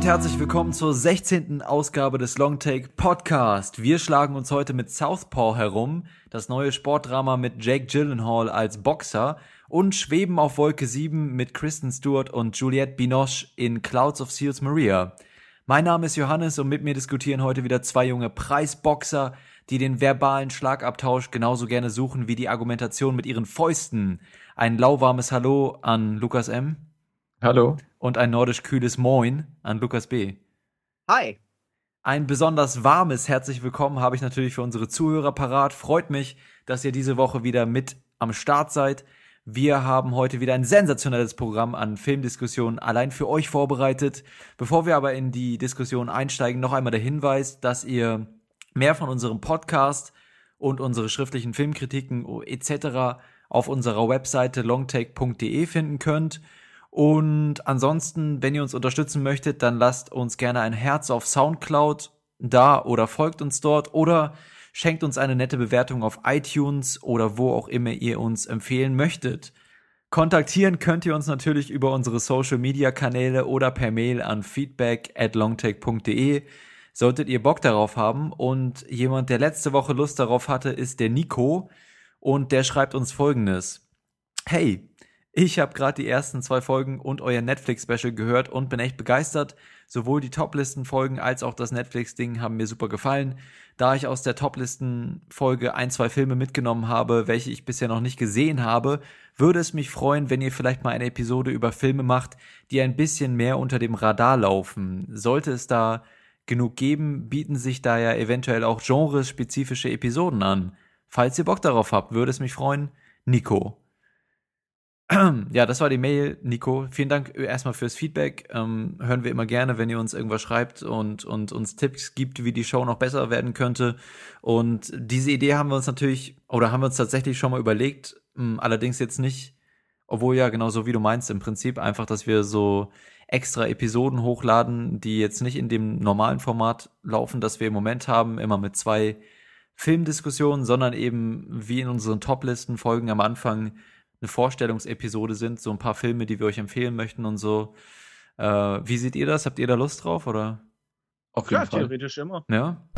und herzlich willkommen zur 16. Ausgabe des Longtake Podcast. Wir schlagen uns heute mit Southpaw herum, das neue Sportdrama mit Jake Gyllenhaal als Boxer und schweben auf Wolke 7 mit Kristen Stewart und Juliette Binoche in Clouds of Seals Maria. Mein Name ist Johannes und mit mir diskutieren heute wieder zwei junge Preisboxer, die den verbalen Schlagabtausch genauso gerne suchen wie die Argumentation mit ihren Fäusten. Ein lauwarmes Hallo an Lukas M. Hallo. Und ein nordisch kühles Moin an Lukas B. Hi. Ein besonders warmes Herzlich Willkommen habe ich natürlich für unsere Zuhörer parat. Freut mich, dass ihr diese Woche wieder mit am Start seid. Wir haben heute wieder ein sensationelles Programm an Filmdiskussionen allein für euch vorbereitet. Bevor wir aber in die Diskussion einsteigen, noch einmal der Hinweis, dass ihr mehr von unserem Podcast und unsere schriftlichen Filmkritiken etc. auf unserer Webseite longtake.de finden könnt. Und ansonsten, wenn ihr uns unterstützen möchtet, dann lasst uns gerne ein Herz auf Soundcloud da oder folgt uns dort oder schenkt uns eine nette Bewertung auf iTunes oder wo auch immer ihr uns empfehlen möchtet. Kontaktieren könnt ihr uns natürlich über unsere Social Media Kanäle oder per Mail an feedback at longtake.de. Solltet ihr Bock darauf haben und jemand, der letzte Woche Lust darauf hatte, ist der Nico und der schreibt uns folgendes. Hey, ich habe gerade die ersten zwei Folgen und euer Netflix-Special gehört und bin echt begeistert. Sowohl die Top-Listen-Folgen als auch das Netflix-Ding haben mir super gefallen. Da ich aus der Top-Listen-Folge ein, zwei Filme mitgenommen habe, welche ich bisher noch nicht gesehen habe, würde es mich freuen, wenn ihr vielleicht mal eine Episode über Filme macht, die ein bisschen mehr unter dem Radar laufen. Sollte es da genug geben, bieten sich da ja eventuell auch genrespezifische Episoden an. Falls ihr Bock darauf habt, würde es mich freuen. Nico. Ja, das war die Mail, Nico. Vielen Dank erstmal fürs Feedback. Ähm, hören wir immer gerne, wenn ihr uns irgendwas schreibt und, und uns Tipps gibt, wie die Show noch besser werden könnte. Und diese Idee haben wir uns natürlich, oder haben wir uns tatsächlich schon mal überlegt, ähm, allerdings jetzt nicht, obwohl ja genauso wie du meinst, im Prinzip einfach, dass wir so extra Episoden hochladen, die jetzt nicht in dem normalen Format laufen, das wir im Moment haben, immer mit zwei Filmdiskussionen, sondern eben wie in unseren Top-Listen-Folgen am Anfang eine Vorstellungsepisode sind, so ein paar Filme, die wir euch empfehlen möchten und so. Äh, wie seht ihr das? Habt ihr da Lust drauf oder? Auf jeden Fall. theoretisch immer. Ja.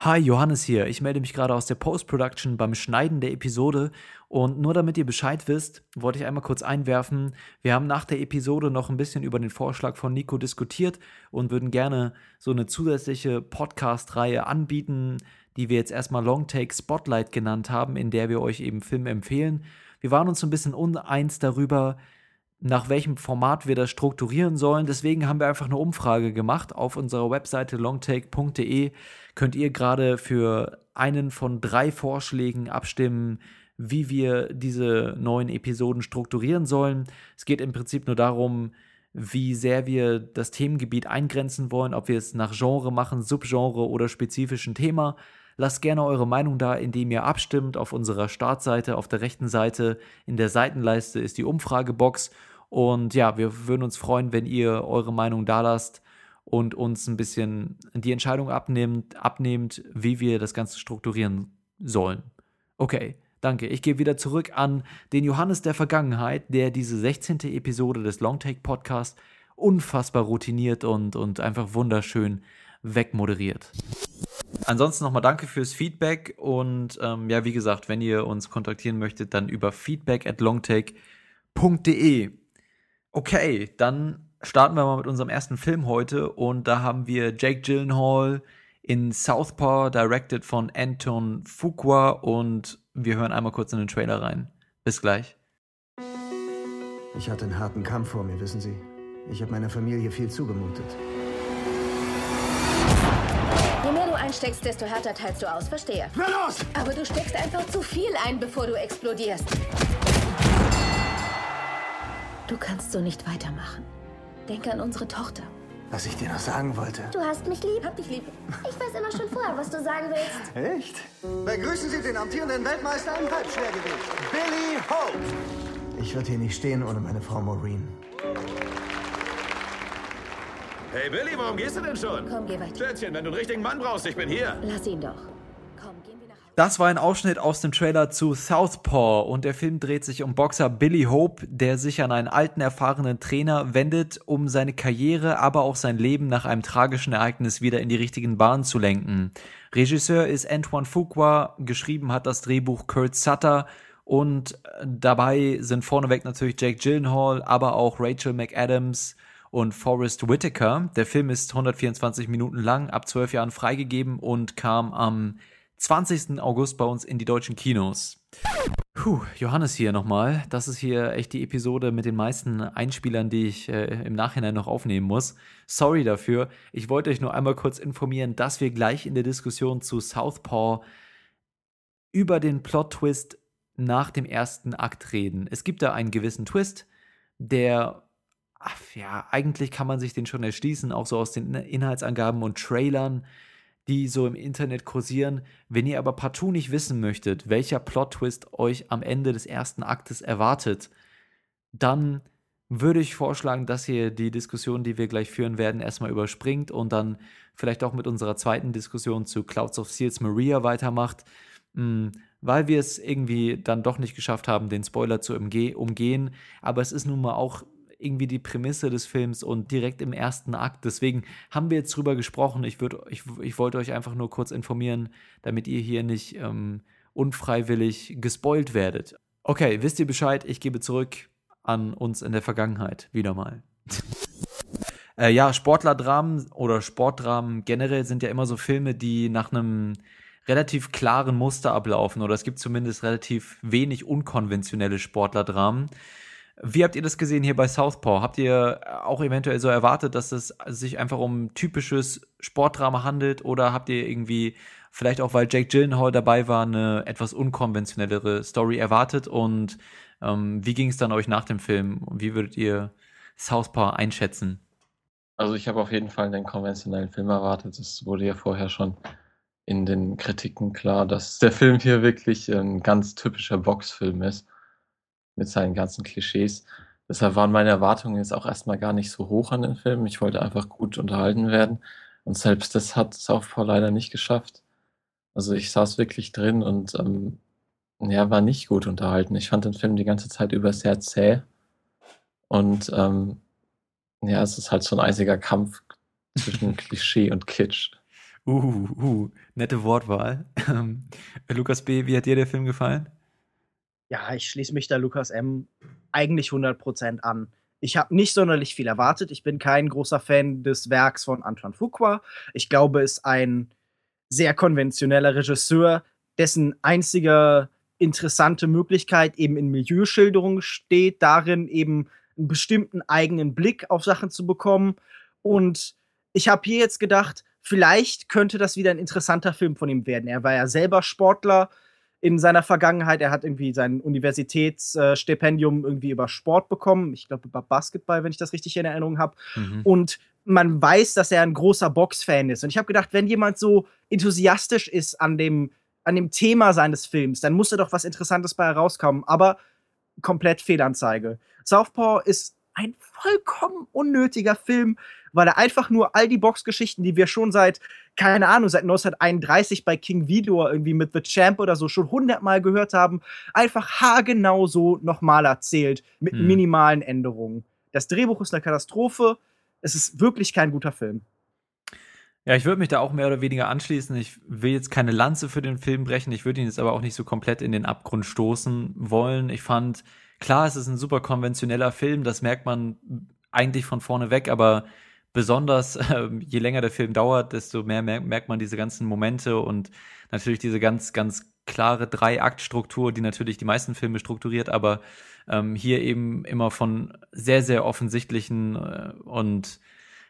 Hi, Johannes hier. Ich melde mich gerade aus der Post-Production beim Schneiden der Episode und nur damit ihr Bescheid wisst, wollte ich einmal kurz einwerfen. Wir haben nach der Episode noch ein bisschen über den Vorschlag von Nico diskutiert und würden gerne so eine zusätzliche Podcast-Reihe anbieten, die wir jetzt erstmal Long Take Spotlight genannt haben, in der wir euch eben Filme empfehlen. Wir waren uns ein bisschen uneins darüber, nach welchem Format wir das strukturieren sollen. Deswegen haben wir einfach eine Umfrage gemacht. Auf unserer Webseite longtake.de könnt ihr gerade für einen von drei Vorschlägen abstimmen, wie wir diese neuen Episoden strukturieren sollen. Es geht im Prinzip nur darum, wie sehr wir das Themengebiet eingrenzen wollen, ob wir es nach Genre machen, Subgenre oder spezifischen Thema. Lasst gerne eure Meinung da, indem ihr abstimmt. Auf unserer Startseite, auf der rechten Seite in der Seitenleiste ist die Umfragebox. Und ja, wir würden uns freuen, wenn ihr eure Meinung da lasst und uns ein bisschen die Entscheidung abnehmt, abnehmt, wie wir das Ganze strukturieren sollen. Okay, danke. Ich gebe wieder zurück an den Johannes der Vergangenheit, der diese 16. Episode des Longtake Podcast unfassbar routiniert und, und einfach wunderschön wegmoderiert. Ansonsten nochmal danke fürs Feedback und ähm, ja, wie gesagt, wenn ihr uns kontaktieren möchtet, dann über feedback at longtake.de. Okay, dann starten wir mal mit unserem ersten Film heute und da haben wir Jake Gyllenhaal in Southpaw, directed von Anton Fuqua und wir hören einmal kurz in den Trailer rein. Bis gleich. Ich hatte einen harten Kampf vor mir, wissen Sie. Ich habe meiner Familie viel zugemutet. Je mehr du einsteckst, desto härter teilst du aus. Verstehe. Na los! Aber du steckst einfach zu viel ein, bevor du explodierst. Du kannst so nicht weitermachen. Denk an unsere Tochter. Was ich dir noch sagen wollte. Du hast mich lieb. Hab dich lieb. Ich weiß immer schon vorher, was du sagen willst. Echt? Begrüßen Sie den amtierenden Weltmeister im Halbschwergewicht, Billy Hope. Ich würde hier nicht stehen ohne meine Frau Maureen. Hey Billy, warum gehst du denn schon? Komm, geh weiter. Schätzchen, wenn du einen richtigen Mann brauchst, ich bin hier. Lass ihn doch. Komm, gehen wir nach Das war ein Ausschnitt aus dem Trailer zu Southpaw und der Film dreht sich um Boxer Billy Hope, der sich an einen alten, erfahrenen Trainer wendet, um seine Karriere, aber auch sein Leben nach einem tragischen Ereignis wieder in die richtigen Bahnen zu lenken. Regisseur ist Antoine Fuqua, geschrieben hat das Drehbuch Kurt Sutter und dabei sind vorneweg natürlich Jake Gyllenhaal, aber auch Rachel McAdams und Forrest Whitaker. Der Film ist 124 Minuten lang, ab 12 Jahren freigegeben und kam am 20. August bei uns in die deutschen Kinos. Puh, Johannes hier nochmal. Das ist hier echt die Episode mit den meisten Einspielern, die ich äh, im Nachhinein noch aufnehmen muss. Sorry dafür. Ich wollte euch nur einmal kurz informieren, dass wir gleich in der Diskussion zu Southpaw über den Plot-Twist nach dem ersten Akt reden. Es gibt da einen gewissen Twist, der, ach, ja, eigentlich kann man sich den schon erschließen, auch so aus den Inhaltsangaben und Trailern die so im Internet kursieren. Wenn ihr aber partout nicht wissen möchtet, welcher Plot-Twist euch am Ende des ersten Aktes erwartet, dann würde ich vorschlagen, dass ihr die Diskussion, die wir gleich führen werden, erstmal überspringt und dann vielleicht auch mit unserer zweiten Diskussion zu Clouds of Seals Maria weitermacht, hm, weil wir es irgendwie dann doch nicht geschafft haben, den Spoiler zu umgehen. Aber es ist nun mal auch irgendwie die Prämisse des Films und direkt im ersten Akt. Deswegen haben wir jetzt drüber gesprochen. Ich, würd, ich, ich wollte euch einfach nur kurz informieren, damit ihr hier nicht ähm, unfreiwillig gespoilt werdet. Okay, wisst ihr Bescheid? Ich gebe zurück an uns in der Vergangenheit. Wieder mal. äh, ja, Sportlerdramen oder Sportdramen generell sind ja immer so Filme, die nach einem relativ klaren Muster ablaufen oder es gibt zumindest relativ wenig unkonventionelle Sportlerdramen. Wie habt ihr das gesehen hier bei Southpaw? Habt ihr auch eventuell so erwartet, dass es sich einfach um typisches Sportdrama handelt oder habt ihr irgendwie vielleicht auch, weil Jake Gyllenhaal dabei war, eine etwas unkonventionellere Story erwartet und ähm, wie ging es dann euch nach dem Film? Wie würdet ihr Southpaw einschätzen? Also ich habe auf jeden Fall einen konventionellen Film erwartet. Es wurde ja vorher schon in den Kritiken klar, dass der Film hier wirklich ein ganz typischer Boxfilm ist mit seinen ganzen Klischees. Deshalb waren meine Erwartungen jetzt auch erstmal gar nicht so hoch an den Film. Ich wollte einfach gut unterhalten werden. Und selbst das hat Southpaw leider nicht geschafft. Also ich saß wirklich drin und ähm, ja, war nicht gut unterhalten. Ich fand den Film die ganze Zeit über sehr zäh. Und ähm, ja, es ist halt so ein eisiger Kampf zwischen Klischee und Kitsch. Uh, uh, nette Wortwahl. Ähm, Lukas B., wie hat dir der Film gefallen? Ja, ich schließe mich da Lukas M. eigentlich 100% an. Ich habe nicht sonderlich viel erwartet. Ich bin kein großer Fan des Werks von Antoine Fuqua. Ich glaube, es ist ein sehr konventioneller Regisseur, dessen einzige interessante Möglichkeit eben in Milieuschilderung steht, darin eben einen bestimmten eigenen Blick auf Sachen zu bekommen. Und ich habe hier jetzt gedacht, vielleicht könnte das wieder ein interessanter Film von ihm werden. Er war ja selber Sportler, in seiner Vergangenheit. Er hat irgendwie sein Universitätsstipendium irgendwie über Sport bekommen. Ich glaube, über Basketball, wenn ich das richtig in Erinnerung habe. Mhm. Und man weiß, dass er ein großer Boxfan ist. Und ich habe gedacht, wenn jemand so enthusiastisch ist an dem, an dem Thema seines Films, dann muss da doch was Interessantes bei herauskommen. Aber komplett Fehlanzeige. Southpaw ist ein vollkommen unnötiger Film, weil er einfach nur all die Boxgeschichten, die wir schon seit, keine Ahnung, seit 1931 bei King Vidor irgendwie mit The Champ oder so schon hundertmal gehört haben, einfach haargenau so nochmal erzählt, mit hm. minimalen Änderungen. Das Drehbuch ist eine Katastrophe. Es ist wirklich kein guter Film. Ja, ich würde mich da auch mehr oder weniger anschließen. Ich will jetzt keine Lanze für den Film brechen. Ich würde ihn jetzt aber auch nicht so komplett in den Abgrund stoßen wollen. Ich fand, klar, es ist ein super konventioneller Film. Das merkt man eigentlich von vorne weg, aber besonders, äh, je länger der Film dauert, desto mehr mer merkt man diese ganzen Momente und natürlich diese ganz, ganz klare Drei-Akt-Struktur, die natürlich die meisten Filme strukturiert, aber ähm, hier eben immer von sehr, sehr offensichtlichen äh, und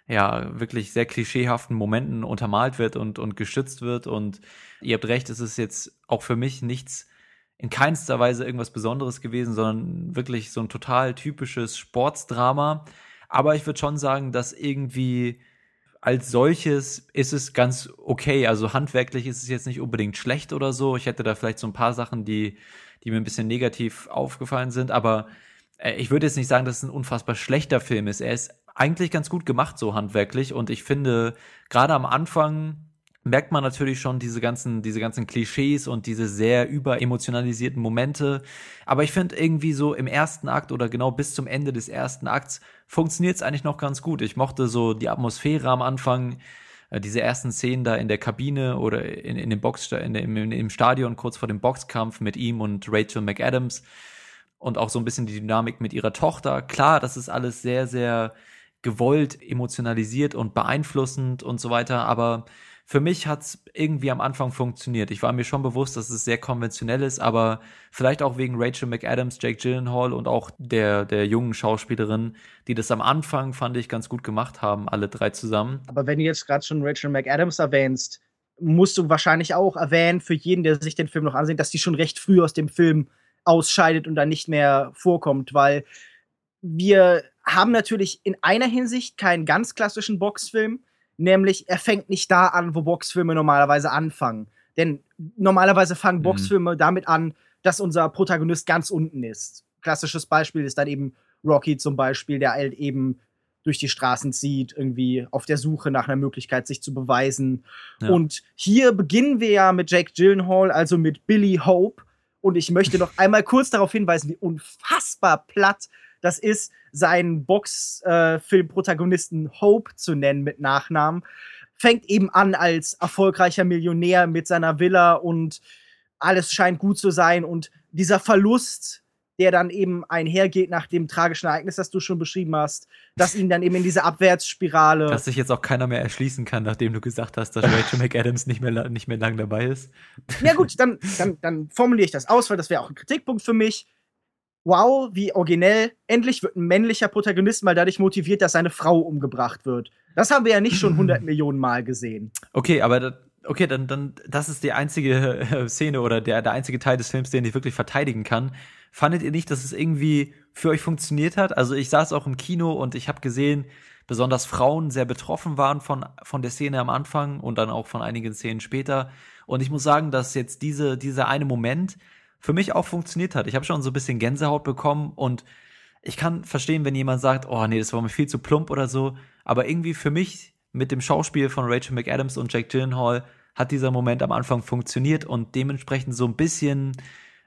ja, wirklich sehr klischeehaften Momenten untermalt wird und, und gestützt wird. Und ihr habt recht, es ist jetzt auch für mich nichts in keinster Weise irgendwas Besonderes gewesen, sondern wirklich so ein total typisches Sportsdrama, aber ich würde schon sagen, dass irgendwie als solches ist es ganz okay. Also handwerklich ist es jetzt nicht unbedingt schlecht oder so. Ich hätte da vielleicht so ein paar Sachen, die, die mir ein bisschen negativ aufgefallen sind, aber äh, ich würde jetzt nicht sagen, dass es ein unfassbar schlechter Film ist. Er ist eigentlich ganz gut gemacht, so handwerklich. Und ich finde, gerade am Anfang merkt man natürlich schon diese ganzen, diese ganzen Klischees und diese sehr überemotionalisierten Momente. Aber ich finde irgendwie so im ersten Akt oder genau bis zum Ende des ersten Akts funktioniert es eigentlich noch ganz gut. Ich mochte so die Atmosphäre am Anfang, äh, diese ersten Szenen da in der Kabine oder in, in dem Box, in, im, im Stadion kurz vor dem Boxkampf mit ihm und Rachel McAdams und auch so ein bisschen die Dynamik mit ihrer Tochter. Klar, das ist alles sehr, sehr gewollt, emotionalisiert und beeinflussend und so weiter, aber für mich hat es irgendwie am Anfang funktioniert. Ich war mir schon bewusst, dass es sehr konventionell ist, aber vielleicht auch wegen Rachel McAdams, Jake Gyllenhaal und auch der, der jungen Schauspielerin, die das am Anfang, fand ich, ganz gut gemacht haben, alle drei zusammen. Aber wenn du jetzt gerade schon Rachel McAdams erwähnst, musst du wahrscheinlich auch erwähnen, für jeden, der sich den Film noch ansieht, dass die schon recht früh aus dem Film ausscheidet und dann nicht mehr vorkommt, weil wir haben natürlich in einer Hinsicht keinen ganz klassischen Boxfilm, Nämlich, er fängt nicht da an, wo Boxfilme normalerweise anfangen. Denn normalerweise fangen mhm. Boxfilme damit an, dass unser Protagonist ganz unten ist. Klassisches Beispiel ist dann eben Rocky zum Beispiel, der halt eben durch die Straßen zieht, irgendwie auf der Suche nach einer Möglichkeit, sich zu beweisen. Ja. Und hier beginnen wir ja mit Jake Gyllenhaal, also mit Billy Hope. Und ich möchte noch einmal kurz darauf hinweisen, wie unfassbar platt das ist, seinen Boxfilm-Protagonisten äh, Hope zu nennen mit Nachnamen. Fängt eben an als erfolgreicher Millionär mit seiner Villa und alles scheint gut zu sein. Und dieser Verlust, der dann eben einhergeht nach dem tragischen Ereignis, das du schon beschrieben hast, dass ihn dann eben in diese Abwärtsspirale. Dass sich jetzt auch keiner mehr erschließen kann, nachdem du gesagt hast, dass Rachel McAdams nicht mehr, nicht mehr lang dabei ist. Ja, gut, dann, dann, dann formuliere ich das aus, weil das wäre auch ein Kritikpunkt für mich wow, wie originell, endlich wird ein männlicher Protagonist mal dadurch motiviert, dass seine Frau umgebracht wird. Das haben wir ja nicht schon 100 Millionen Mal gesehen. Okay, aber okay, dann, dann, das ist die einzige äh, Szene oder der, der einzige Teil des Films, den ich wirklich verteidigen kann. Fandet ihr nicht, dass es irgendwie für euch funktioniert hat? Also ich saß auch im Kino und ich habe gesehen, besonders Frauen sehr betroffen waren von, von der Szene am Anfang und dann auch von einigen Szenen später. Und ich muss sagen, dass jetzt diese, dieser eine Moment, für mich auch funktioniert hat. Ich habe schon so ein bisschen Gänsehaut bekommen und ich kann verstehen, wenn jemand sagt, oh nee, das war mir viel zu plump oder so, aber irgendwie für mich mit dem Schauspiel von Rachel McAdams und Jack Gyllenhaal hat dieser Moment am Anfang funktioniert und dementsprechend so ein bisschen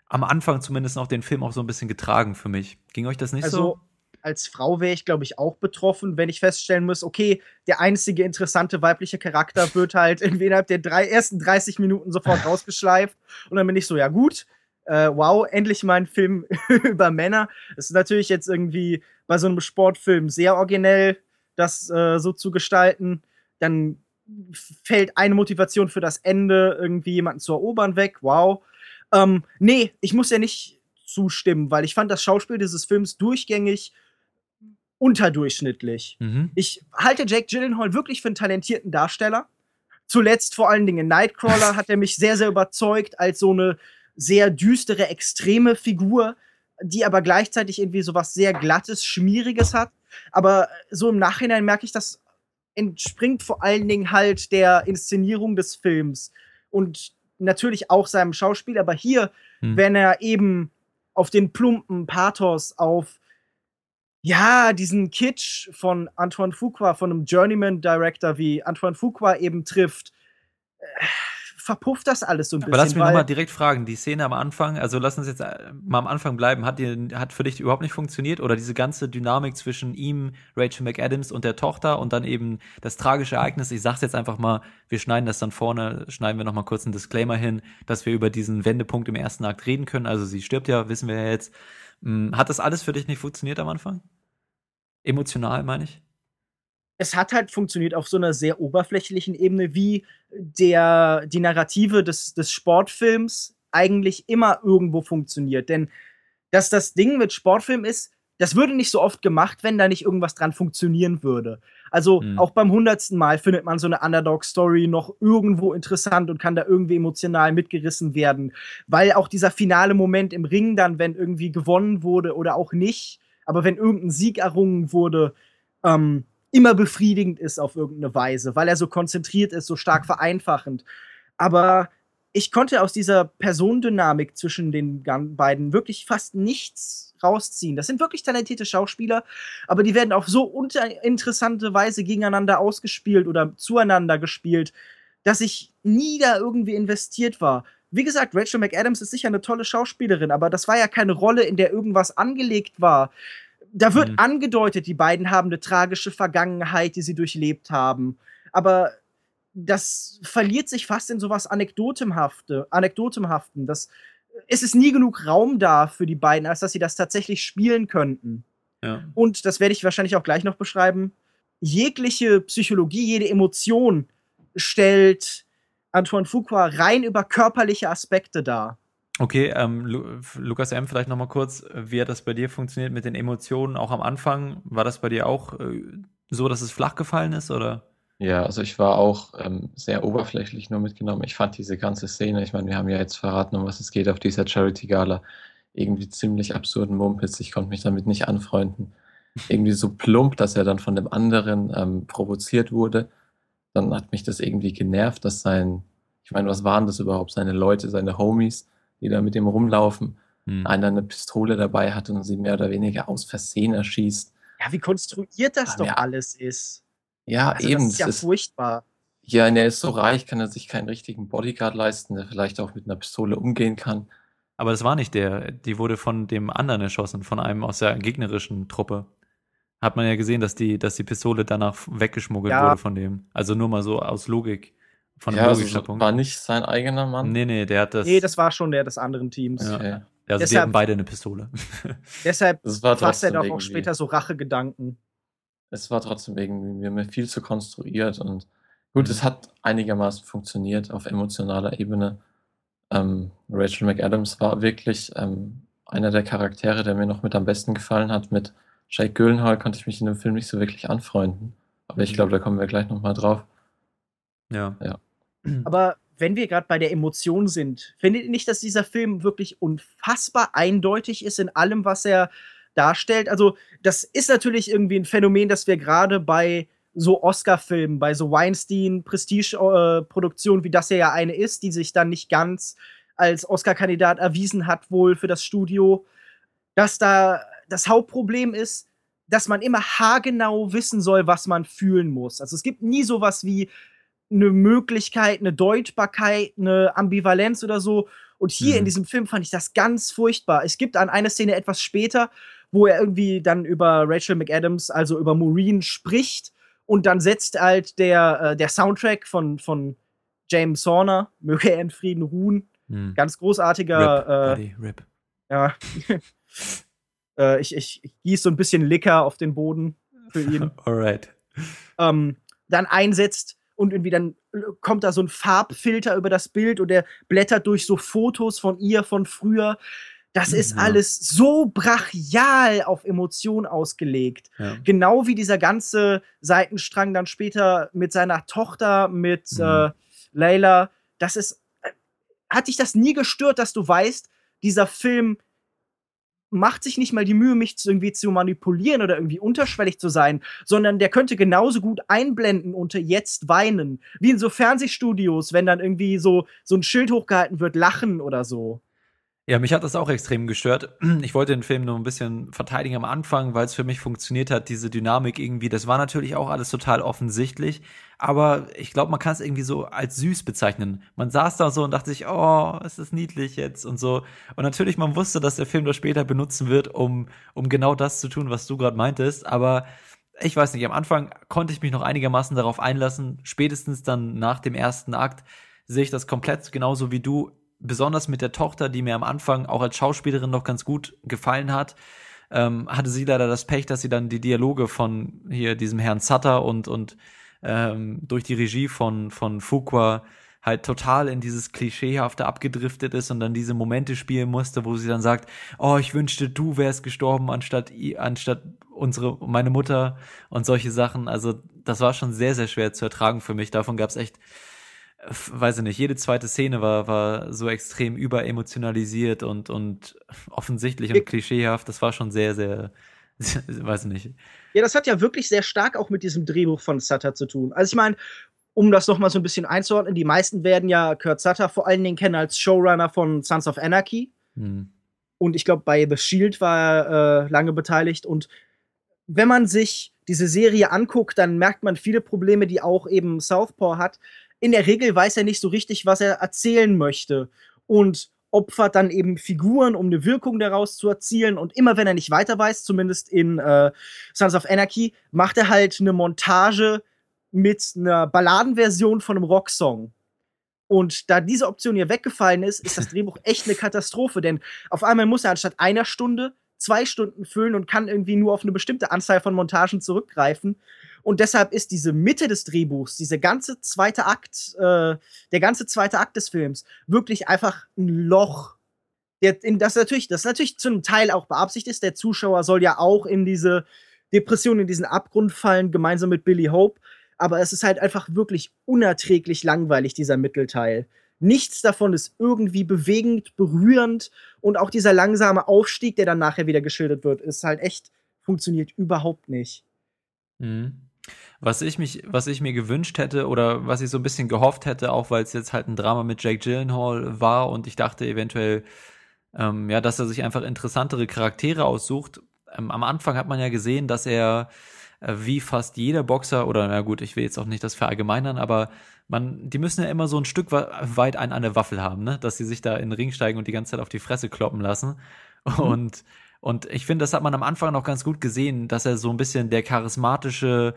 am Anfang zumindest noch den Film auch so ein bisschen getragen für mich. Ging euch das nicht also, so? Als Frau wäre ich, glaube ich, auch betroffen, wenn ich feststellen muss, okay, der einzige interessante weibliche Charakter wird halt innerhalb der drei, ersten 30 Minuten sofort rausgeschleift. Und dann bin ich so, ja gut, äh, wow, endlich mal ein Film über Männer. Das ist natürlich jetzt irgendwie bei so einem Sportfilm sehr originell, das äh, so zu gestalten. Dann fällt eine Motivation für das Ende, irgendwie jemanden zu erobern, weg. Wow. Ähm, nee, ich muss ja nicht zustimmen, weil ich fand das Schauspiel dieses Films durchgängig unterdurchschnittlich. Mhm. Ich halte Jake Gyllenhaal wirklich für einen talentierten Darsteller. Zuletzt vor allen Dingen in Nightcrawler hat er mich sehr, sehr überzeugt als so eine sehr düstere, extreme Figur, die aber gleichzeitig irgendwie so was sehr glattes, schmieriges hat. Aber so im Nachhinein merke ich, das entspringt vor allen Dingen halt der Inszenierung des Films und natürlich auch seinem Schauspiel. Aber hier, hm. wenn er eben auf den plumpen Pathos, auf ja, diesen Kitsch von Antoine Fuqua, von einem Journeyman-Director wie Antoine Fuqua eben trifft, äh, verpufft das alles so ein bisschen. Aber lass mich nochmal direkt fragen, die Szene am Anfang, also lass uns jetzt äh, mal am Anfang bleiben, hat, die, hat für dich überhaupt nicht funktioniert? Oder diese ganze Dynamik zwischen ihm, Rachel McAdams und der Tochter und dann eben das tragische Ereignis, ich sag's jetzt einfach mal, wir schneiden das dann vorne, schneiden wir nochmal kurz einen Disclaimer hin, dass wir über diesen Wendepunkt im ersten Akt reden können. Also sie stirbt ja, wissen wir ja jetzt. Hm, hat das alles für dich nicht funktioniert am Anfang? Emotional, meine ich? Es hat halt funktioniert auf so einer sehr oberflächlichen Ebene, wie der, die Narrative des, des Sportfilms eigentlich immer irgendwo funktioniert. Denn dass das Ding mit Sportfilm ist, das würde nicht so oft gemacht, wenn da nicht irgendwas dran funktionieren würde. Also mhm. auch beim hundertsten Mal findet man so eine Underdog-Story noch irgendwo interessant und kann da irgendwie emotional mitgerissen werden. Weil auch dieser finale Moment im Ring dann, wenn irgendwie gewonnen wurde oder auch nicht, aber wenn irgendein Sieg errungen wurde, ähm, immer befriedigend ist auf irgendeine Weise, weil er so konzentriert ist, so stark vereinfachend. Aber ich konnte aus dieser Personendynamik zwischen den beiden wirklich fast nichts rausziehen. Das sind wirklich talentierte Schauspieler, aber die werden auf so interessante Weise gegeneinander ausgespielt oder zueinander gespielt, dass ich nie da irgendwie investiert war. Wie gesagt, Rachel McAdams ist sicher eine tolle Schauspielerin, aber das war ja keine Rolle, in der irgendwas angelegt war. Da wird Mhm. angedeutet, die beiden haben eine tragische Vergangenheit, die sie durchlebt haben. Aber das verliert sich fast in sowas Anekdotemhafte, Anekdotemhaften. Das, es ist nie genug Raum da für die beiden, als dass sie das tatsächlich spielen könnten. Ja. Und das werde ich wahrscheinlich auch gleich noch beschreiben. Jegliche Psychologie, jede Emotion stellt Antoine Fuqua rein über körperliche Aspekte dar. Okay, ähm, Lu Lukas M., vielleicht nochmal kurz, wie hat das bei dir funktioniert mit den Emotionen auch am Anfang? War das bei dir auch äh, so, dass es flach gefallen ist, oder? Ja, also ich war auch ähm, sehr oberflächlich nur mitgenommen. Ich fand diese ganze Szene, ich meine, wir haben ja jetzt verraten, um was es geht auf dieser Charity-Gala, irgendwie ziemlich absurden Mumpitz. Ich konnte mich damit nicht anfreunden. Irgendwie so plump, dass er dann von dem anderen ähm, provoziert wurde. Dann hat mich das irgendwie genervt, dass sein, ich meine, was waren das überhaupt? Seine Leute, seine Homies, die da mit ihm rumlaufen, Hm. einer eine Pistole dabei hat und sie mehr oder weniger aus Versehen erschießt. Ja, wie konstruiert das doch ja. alles ist. Ja, Also eben. das ist ja das ist, furchtbar. Ja, und er ist so reich, kann er sich keinen richtigen Bodyguard leisten, der vielleicht auch mit einer Pistole umgehen kann. Aber das war nicht der, die wurde von dem anderen erschossen, von einem aus der gegnerischen Truppe. Hat man ja gesehen, dass die, dass die Pistole danach weggeschmuggelt Ja. wurde von dem. Also nur mal so aus Logik. Von einem ja, also Punkt. war nicht sein eigener Mann. Nee, nee, der hat das. nee, das war schon der des anderen Teams. Ja. Okay. also die deshalb- hatten beide eine Pistole. Deshalb fasst er trotzdem doch auch später so Rachegedanken. es war trotzdem irgendwie mir viel zu konstruiert und gut, Mhm. es hat einigermaßen funktioniert auf emotionaler Ebene. Ähm, Rachel McAdams war wirklich ähm, einer der Charaktere, der mir noch mit am besten gefallen hat. Mit Jake Gyllenhaal konnte ich mich in dem Film nicht so wirklich anfreunden. Aber ich Mhm. glaube, da kommen wir gleich nochmal drauf. Ja. Ja. Aber wenn wir gerade bei der Emotion sind, findet ihr nicht, dass dieser Film wirklich unfassbar eindeutig ist in allem, was er darstellt? Also, das ist natürlich irgendwie ein Phänomen, das wir gerade bei so Oscar-Filmen, bei so Weinstein-Prestige-Produktionen, wie das hier ja eine ist, die sich dann nicht ganz als Oscar-Kandidat erwiesen hat, wohl für das Studio, dass da das Hauptproblem ist, dass man immer haargenau wissen soll, was man fühlen muss. Also es gibt nie sowas wie eine Möglichkeit, eine Deutbarkeit, eine Ambivalenz oder so. Und hier Mhm. in diesem Film fand ich das ganz furchtbar. Es gibt an eine Szene etwas später, wo er irgendwie dann über Rachel McAdams, also über Maureen spricht und dann setzt halt der, äh, der Soundtrack von, von James Horner, möge er in Frieden ruhen, Hm. ganz Rip, großartiger, äh, Buddy, Rip. ja. äh, ich, ich, ich gieße so ein bisschen Licker auf den Boden für ihn. Alright. ähm, dann einsetzt und irgendwie dann äh, kommt da so ein Farbfilter über das Bild und der blättert durch so Fotos von ihr von früher. Das ist Ja. alles so brachial auf Emotionen ausgelegt. Ja. Genau wie dieser ganze Seitenstrang dann später mit seiner Tochter, mit Mhm. äh, Layla. Das ist. äh, Hat dich das nie gestört, dass du weißt, dieser Film macht sich nicht mal die Mühe, mich irgendwie zu manipulieren oder irgendwie unterschwellig zu sein, sondern der könnte genauso gut einblenden unter jetzt weinen. Wie in so Fernsehstudios, wenn dann irgendwie so, so ein Schild hochgehalten wird, lachen oder so. Ja, mich hat das auch extrem gestört. Ich wollte den Film nur ein bisschen verteidigen am Anfang, weil es für mich funktioniert hat, diese Dynamik irgendwie. Das war natürlich auch alles total offensichtlich, aber ich glaube, man kann es irgendwie so als süß bezeichnen. Man saß da so und dachte sich, oh, es ist niedlich jetzt und so. Und natürlich, man wusste, dass der Film das später benutzen wird, um, um genau das zu tun, was du gerade meintest, aber ich weiß nicht, am Anfang konnte ich mich noch einigermaßen darauf einlassen. Spätestens dann nach dem ersten Akt sehe ich das komplett genauso wie du besonders mit der Tochter, die mir am Anfang auch als Schauspielerin noch ganz gut gefallen hat, ähm, hatte sie leider das Pech, dass sie dann die Dialoge von hier diesem Herrn Sutter und und ähm, durch die Regie von von Fuqua halt total in dieses Klischeehafte abgedriftet ist und dann diese Momente spielen musste, wo sie dann sagt, oh, ich wünschte, du wärst gestorben anstatt anstatt unsere meine Mutter und solche Sachen. Also das war schon sehr sehr schwer zu ertragen für mich. Davon gab es echt weiß ich nicht, jede zweite Szene war, war so extrem überemotionalisiert und, und offensichtlich und klischeehaft. Das war schon sehr, sehr, weiß ich nicht. Ja, das hat ja wirklich sehr stark auch mit diesem Drehbuch von Sutter zu tun. Also ich meine, um das noch mal so ein bisschen einzuordnen, die meisten werden ja Kurt Sutter vor allen Dingen kennen als Showrunner von Sons of Anarchy. Hm. Und ich glaube, bei The Shield war er äh, lange beteiligt. Und wenn man sich diese Serie anguckt, dann merkt man viele Probleme, die auch eben Southpaw hat. In der Regel weiß er nicht so richtig, was er erzählen möchte. Und opfert dann eben Figuren, um eine Wirkung daraus zu erzielen. Und immer wenn er nicht weiter weiß, zumindest in äh, Sons of Anarchy, macht er halt eine Montage mit einer Balladenversion von einem Rocksong. Und da diese Option hier weggefallen ist, ist das Drehbuch echt eine Katastrophe, denn auf einmal muss er anstatt einer Stunde zwei Stunden füllen und kann irgendwie nur auf eine bestimmte Anzahl von Montagen zurückgreifen. Und deshalb ist diese Mitte des Drehbuchs, diese ganze zweite Akt, äh, der ganze zweite Akt des Films wirklich einfach ein Loch. Der, in, das natürlich, das natürlich zum Teil auch beabsichtigt ist. Der Zuschauer soll ja auch in diese Depression, in diesen Abgrund fallen, gemeinsam mit Billy Hope. Aber es ist halt einfach wirklich unerträglich langweilig, dieser Mittelteil. Nichts davon ist irgendwie bewegend, berührend und auch dieser langsame Aufstieg, der dann nachher wieder geschildert wird, ist halt echt, funktioniert überhaupt nicht. Mhm. Was ich mich, was ich mir gewünscht hätte oder was ich so ein bisschen gehofft hätte, auch weil es jetzt halt ein Drama mit Jake Gyllenhaal war und ich dachte eventuell, ähm, ja, dass er sich einfach interessantere Charaktere aussucht. Ähm, am Anfang hat man ja gesehen, dass er äh, wie fast jeder Boxer oder na gut, ich will jetzt auch nicht das verallgemeinern, aber man, die müssen ja immer so ein Stück weit einen an der Waffel haben, ne? Dass sie sich da in den Ring steigen und die ganze Zeit auf die Fresse kloppen lassen. Mhm. Und und ich finde, das hat man am Anfang noch ganz gut gesehen, dass er so ein bisschen der charismatische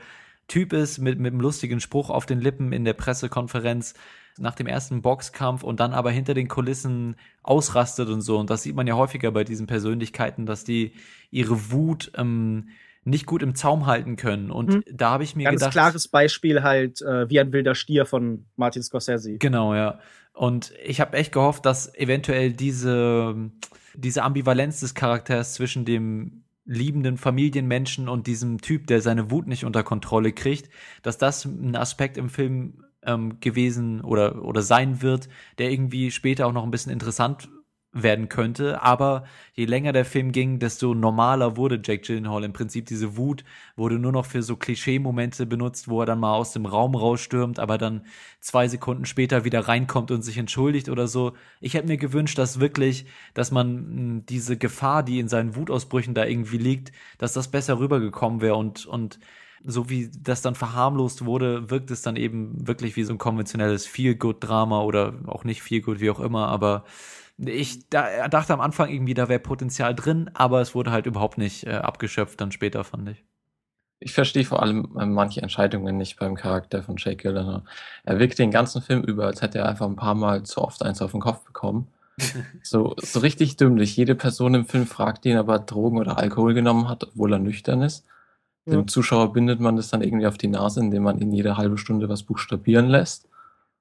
Typ ist mit, mit einem lustigen Spruch auf den Lippen in der Pressekonferenz nach dem ersten Boxkampf und dann aber hinter den Kulissen ausrastet und so. Und das sieht man ja häufiger bei diesen Persönlichkeiten, dass die ihre Wut ähm, nicht gut im Zaum halten können. Und mhm. da habe ich mir Ganz gedacht. klares Beispiel halt äh, wie ein wilder Stier von Martin Scorsese. Genau, ja. Und ich habe echt gehofft, dass eventuell diese diese Ambivalenz des Charakters zwischen dem liebenden Familienmenschen und diesem Typ, der seine Wut nicht unter Kontrolle kriegt, dass das ein Aspekt im Film ähm, gewesen oder, oder sein wird, der irgendwie später auch noch ein bisschen interessant werden könnte. Aber je länger der Film ging, desto normaler wurde Jake Gyllenhaal. Im Prinzip diese Wut wurde nur noch für so Klischee-Momente benutzt, wo er dann mal aus dem Raum rausstürmt, aber dann zwei Sekunden später wieder reinkommt und sich entschuldigt oder so. Ich hätte mir gewünscht, dass wirklich, dass man hm, diese Gefahr, die in seinen Wutausbrüchen da irgendwie liegt, dass das besser rübergekommen wäre und, und so wie das dann verharmlost wurde, wirkt es dann eben wirklich wie so ein konventionelles Feel-Good-Drama oder auch nicht Feel-Good, wie auch immer, aber ich da, dachte am Anfang irgendwie, da wäre Potenzial drin, aber es wurde halt überhaupt nicht äh, abgeschöpft dann später, fand ich. Ich verstehe vor allem äh, manche Entscheidungen nicht beim Charakter von Jake Gyllenhaal. Er wirkt den ganzen Film über, als hätte er einfach ein paar Mal zu oft eins auf den Kopf bekommen. so, so richtig dümmlich. Jede Person im Film fragt ihn, ob er Drogen oder Alkohol genommen hat, obwohl er nüchtern ist. Ja. Dem Zuschauer bindet man das dann irgendwie auf die Nase, indem man ihn jede halbe Stunde was buchstabieren lässt.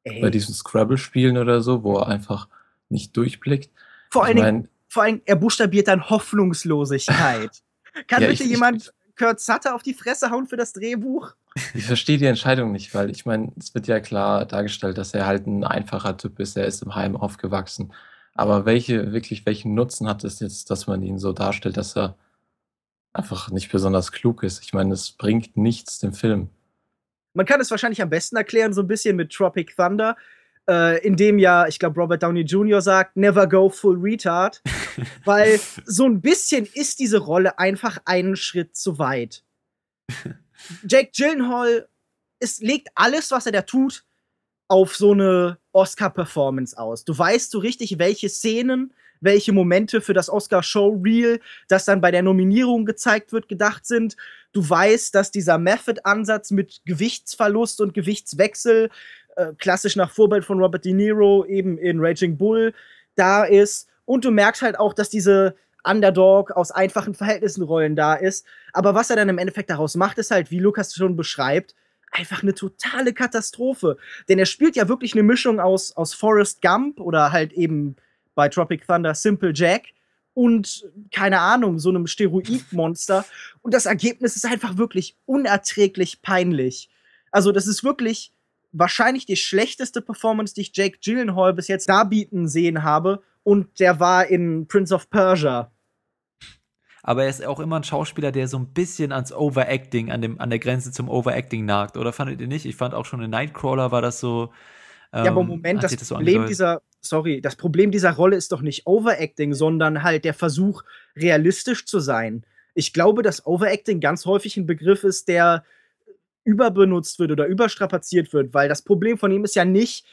Ey. Bei diesen Scrabble-Spielen oder so, wo er einfach nicht durchblickt. Vor allen, Dingen, vor allem, er buchstabiert dann Hoffnungslosigkeit. Kann ja, bitte ich, jemand ich, Kurt Sutter auf die Fresse hauen für das Drehbuch? Ich verstehe die Entscheidung nicht, weil ich meine, es wird ja klar dargestellt, dass er halt ein einfacher Typ ist, er ist im Heim aufgewachsen. Aber welche, wirklich, welchen Nutzen hat es jetzt, dass man ihn so darstellt, dass er einfach nicht besonders klug ist? Ich meine, es bringt nichts dem Film. Man kann es wahrscheinlich am besten erklären, so ein bisschen mit Tropic Thunder äh, in dem ja, ich glaube, Robert Downey Jr. sagt, never go full retard. weil so ein bisschen ist diese Rolle einfach einen Schritt zu weit. Jake Gyllenhaal es legt alles, was er da tut, auf so eine Oscar-Performance aus. Du weißt so richtig, welche Szenen, welche Momente für das Oscar-Show-Reel, das dann bei der Nominierung gezeigt wird, gedacht sind. Du weißt, dass dieser Method-Ansatz mit Gewichtsverlust und Gewichtswechsel äh, klassisch nach Vorbild von Robert De Niro eben in Raging Bull da ist. Und du merkst halt auch, dass diese Underdog aus einfachen Verhältnissen Rollen da ist. Aber was er dann im Endeffekt daraus macht, ist halt, wie Lukas schon beschreibt, einfach eine totale Katastrophe. Denn er spielt ja wirklich eine Mischung aus, aus Forrest Gump oder halt eben bei Tropic Thunder Simple Jack und keine Ahnung, so einem Steroidmonster. Und das Ergebnis ist einfach wirklich unerträglich peinlich. Also, das ist wirklich wahrscheinlich die schlechteste Performance, die ich Jake Gyllenhaal bis jetzt darbieten sehen habe. Und der war in Prince of Persia. Aber er ist auch immer ein Schauspieler, der so ein bisschen ans Overacting, an, dem, an der Grenze zum Overacting nagt. Oder fandet ihr nicht? Ich fand auch schon in Nightcrawler war das so. Ähm, ja, aber ähm, Moment, das, das so Problem dieser, sorry, das Problem dieser Rolle ist doch nicht Overacting, sondern halt der Versuch, realistisch zu sein. Ich glaube, dass Overacting ganz häufig ein Begriff ist, der überbenutzt wird oder überstrapaziert wird, weil das Problem von ihm ist ja nicht,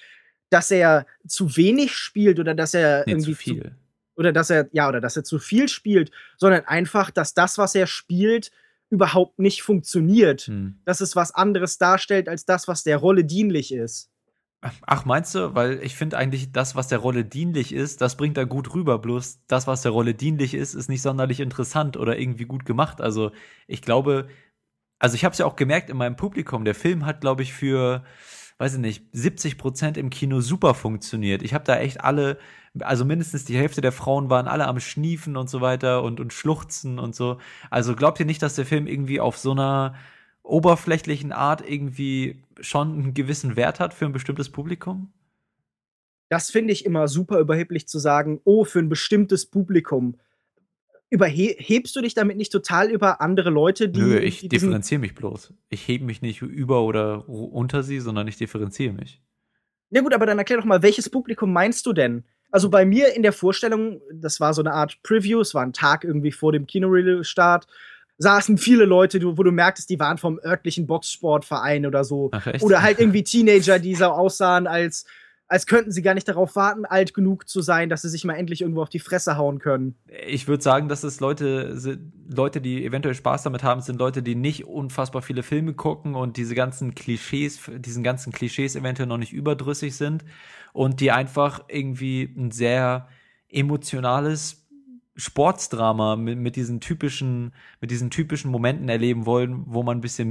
dass er zu wenig spielt oder dass er Nee, irgendwie zu viel. Zu, oder dass er ja oder dass er zu viel spielt, sondern einfach, dass das, was er spielt, überhaupt nicht funktioniert. Hm. Dass es was anderes darstellt als das, was der Rolle dienlich ist. Ach, meinst du? Weil ich finde eigentlich, das, was der Rolle dienlich ist, das bringt er gut rüber. Bloß das, was der Rolle dienlich ist, ist nicht sonderlich interessant oder irgendwie gut gemacht. Also ich glaube, also ich habe es ja auch gemerkt in meinem Publikum. Der Film hat, glaube ich, für, weiß ich nicht, 70 Prozent im Kino super funktioniert. Ich habe da echt alle, also mindestens die Hälfte der Frauen waren alle am Schniefen und so weiter und, und Schluchzen und so. Also glaubt ihr nicht, dass der Film irgendwie auf so einer oberflächlichen Art irgendwie schon einen gewissen Wert hat für ein bestimmtes Publikum? Das finde ich immer super überheblich zu sagen, oh, für ein bestimmtes Publikum. Überhebst du dich damit nicht total über andere Leute, die. Nö, ich die differenziere mich bloß. Ich hebe mich nicht über oder unter sie, sondern ich differenziere mich. Ja gut, aber dann erklär doch mal, welches Publikum meinst du denn? Also bei mir in der Vorstellung, das war so eine Art Preview, es war ein Tag irgendwie vor dem Kinorelease-Start, saßen viele Leute, wo du merktest, die waren vom örtlichen Boxsportverein oder so. Ach, echt? Oder halt irgendwie Teenager, die so aussahen, als, als könnten sie gar nicht darauf warten, alt genug zu sein, dass sie sich mal endlich irgendwo auf die Fresse hauen können. Ich würde sagen, dass es Leute sind, Leute, die eventuell Spaß damit haben, sind Leute, die nicht unfassbar viele Filme gucken und diese ganzen Klischees, diesen ganzen Klischees eventuell noch nicht überdrüssig sind und die einfach irgendwie ein sehr emotionales Sportsdrama mit, mit diesen typischen, mit diesen typischen Momenten erleben wollen, wo man ein bisschen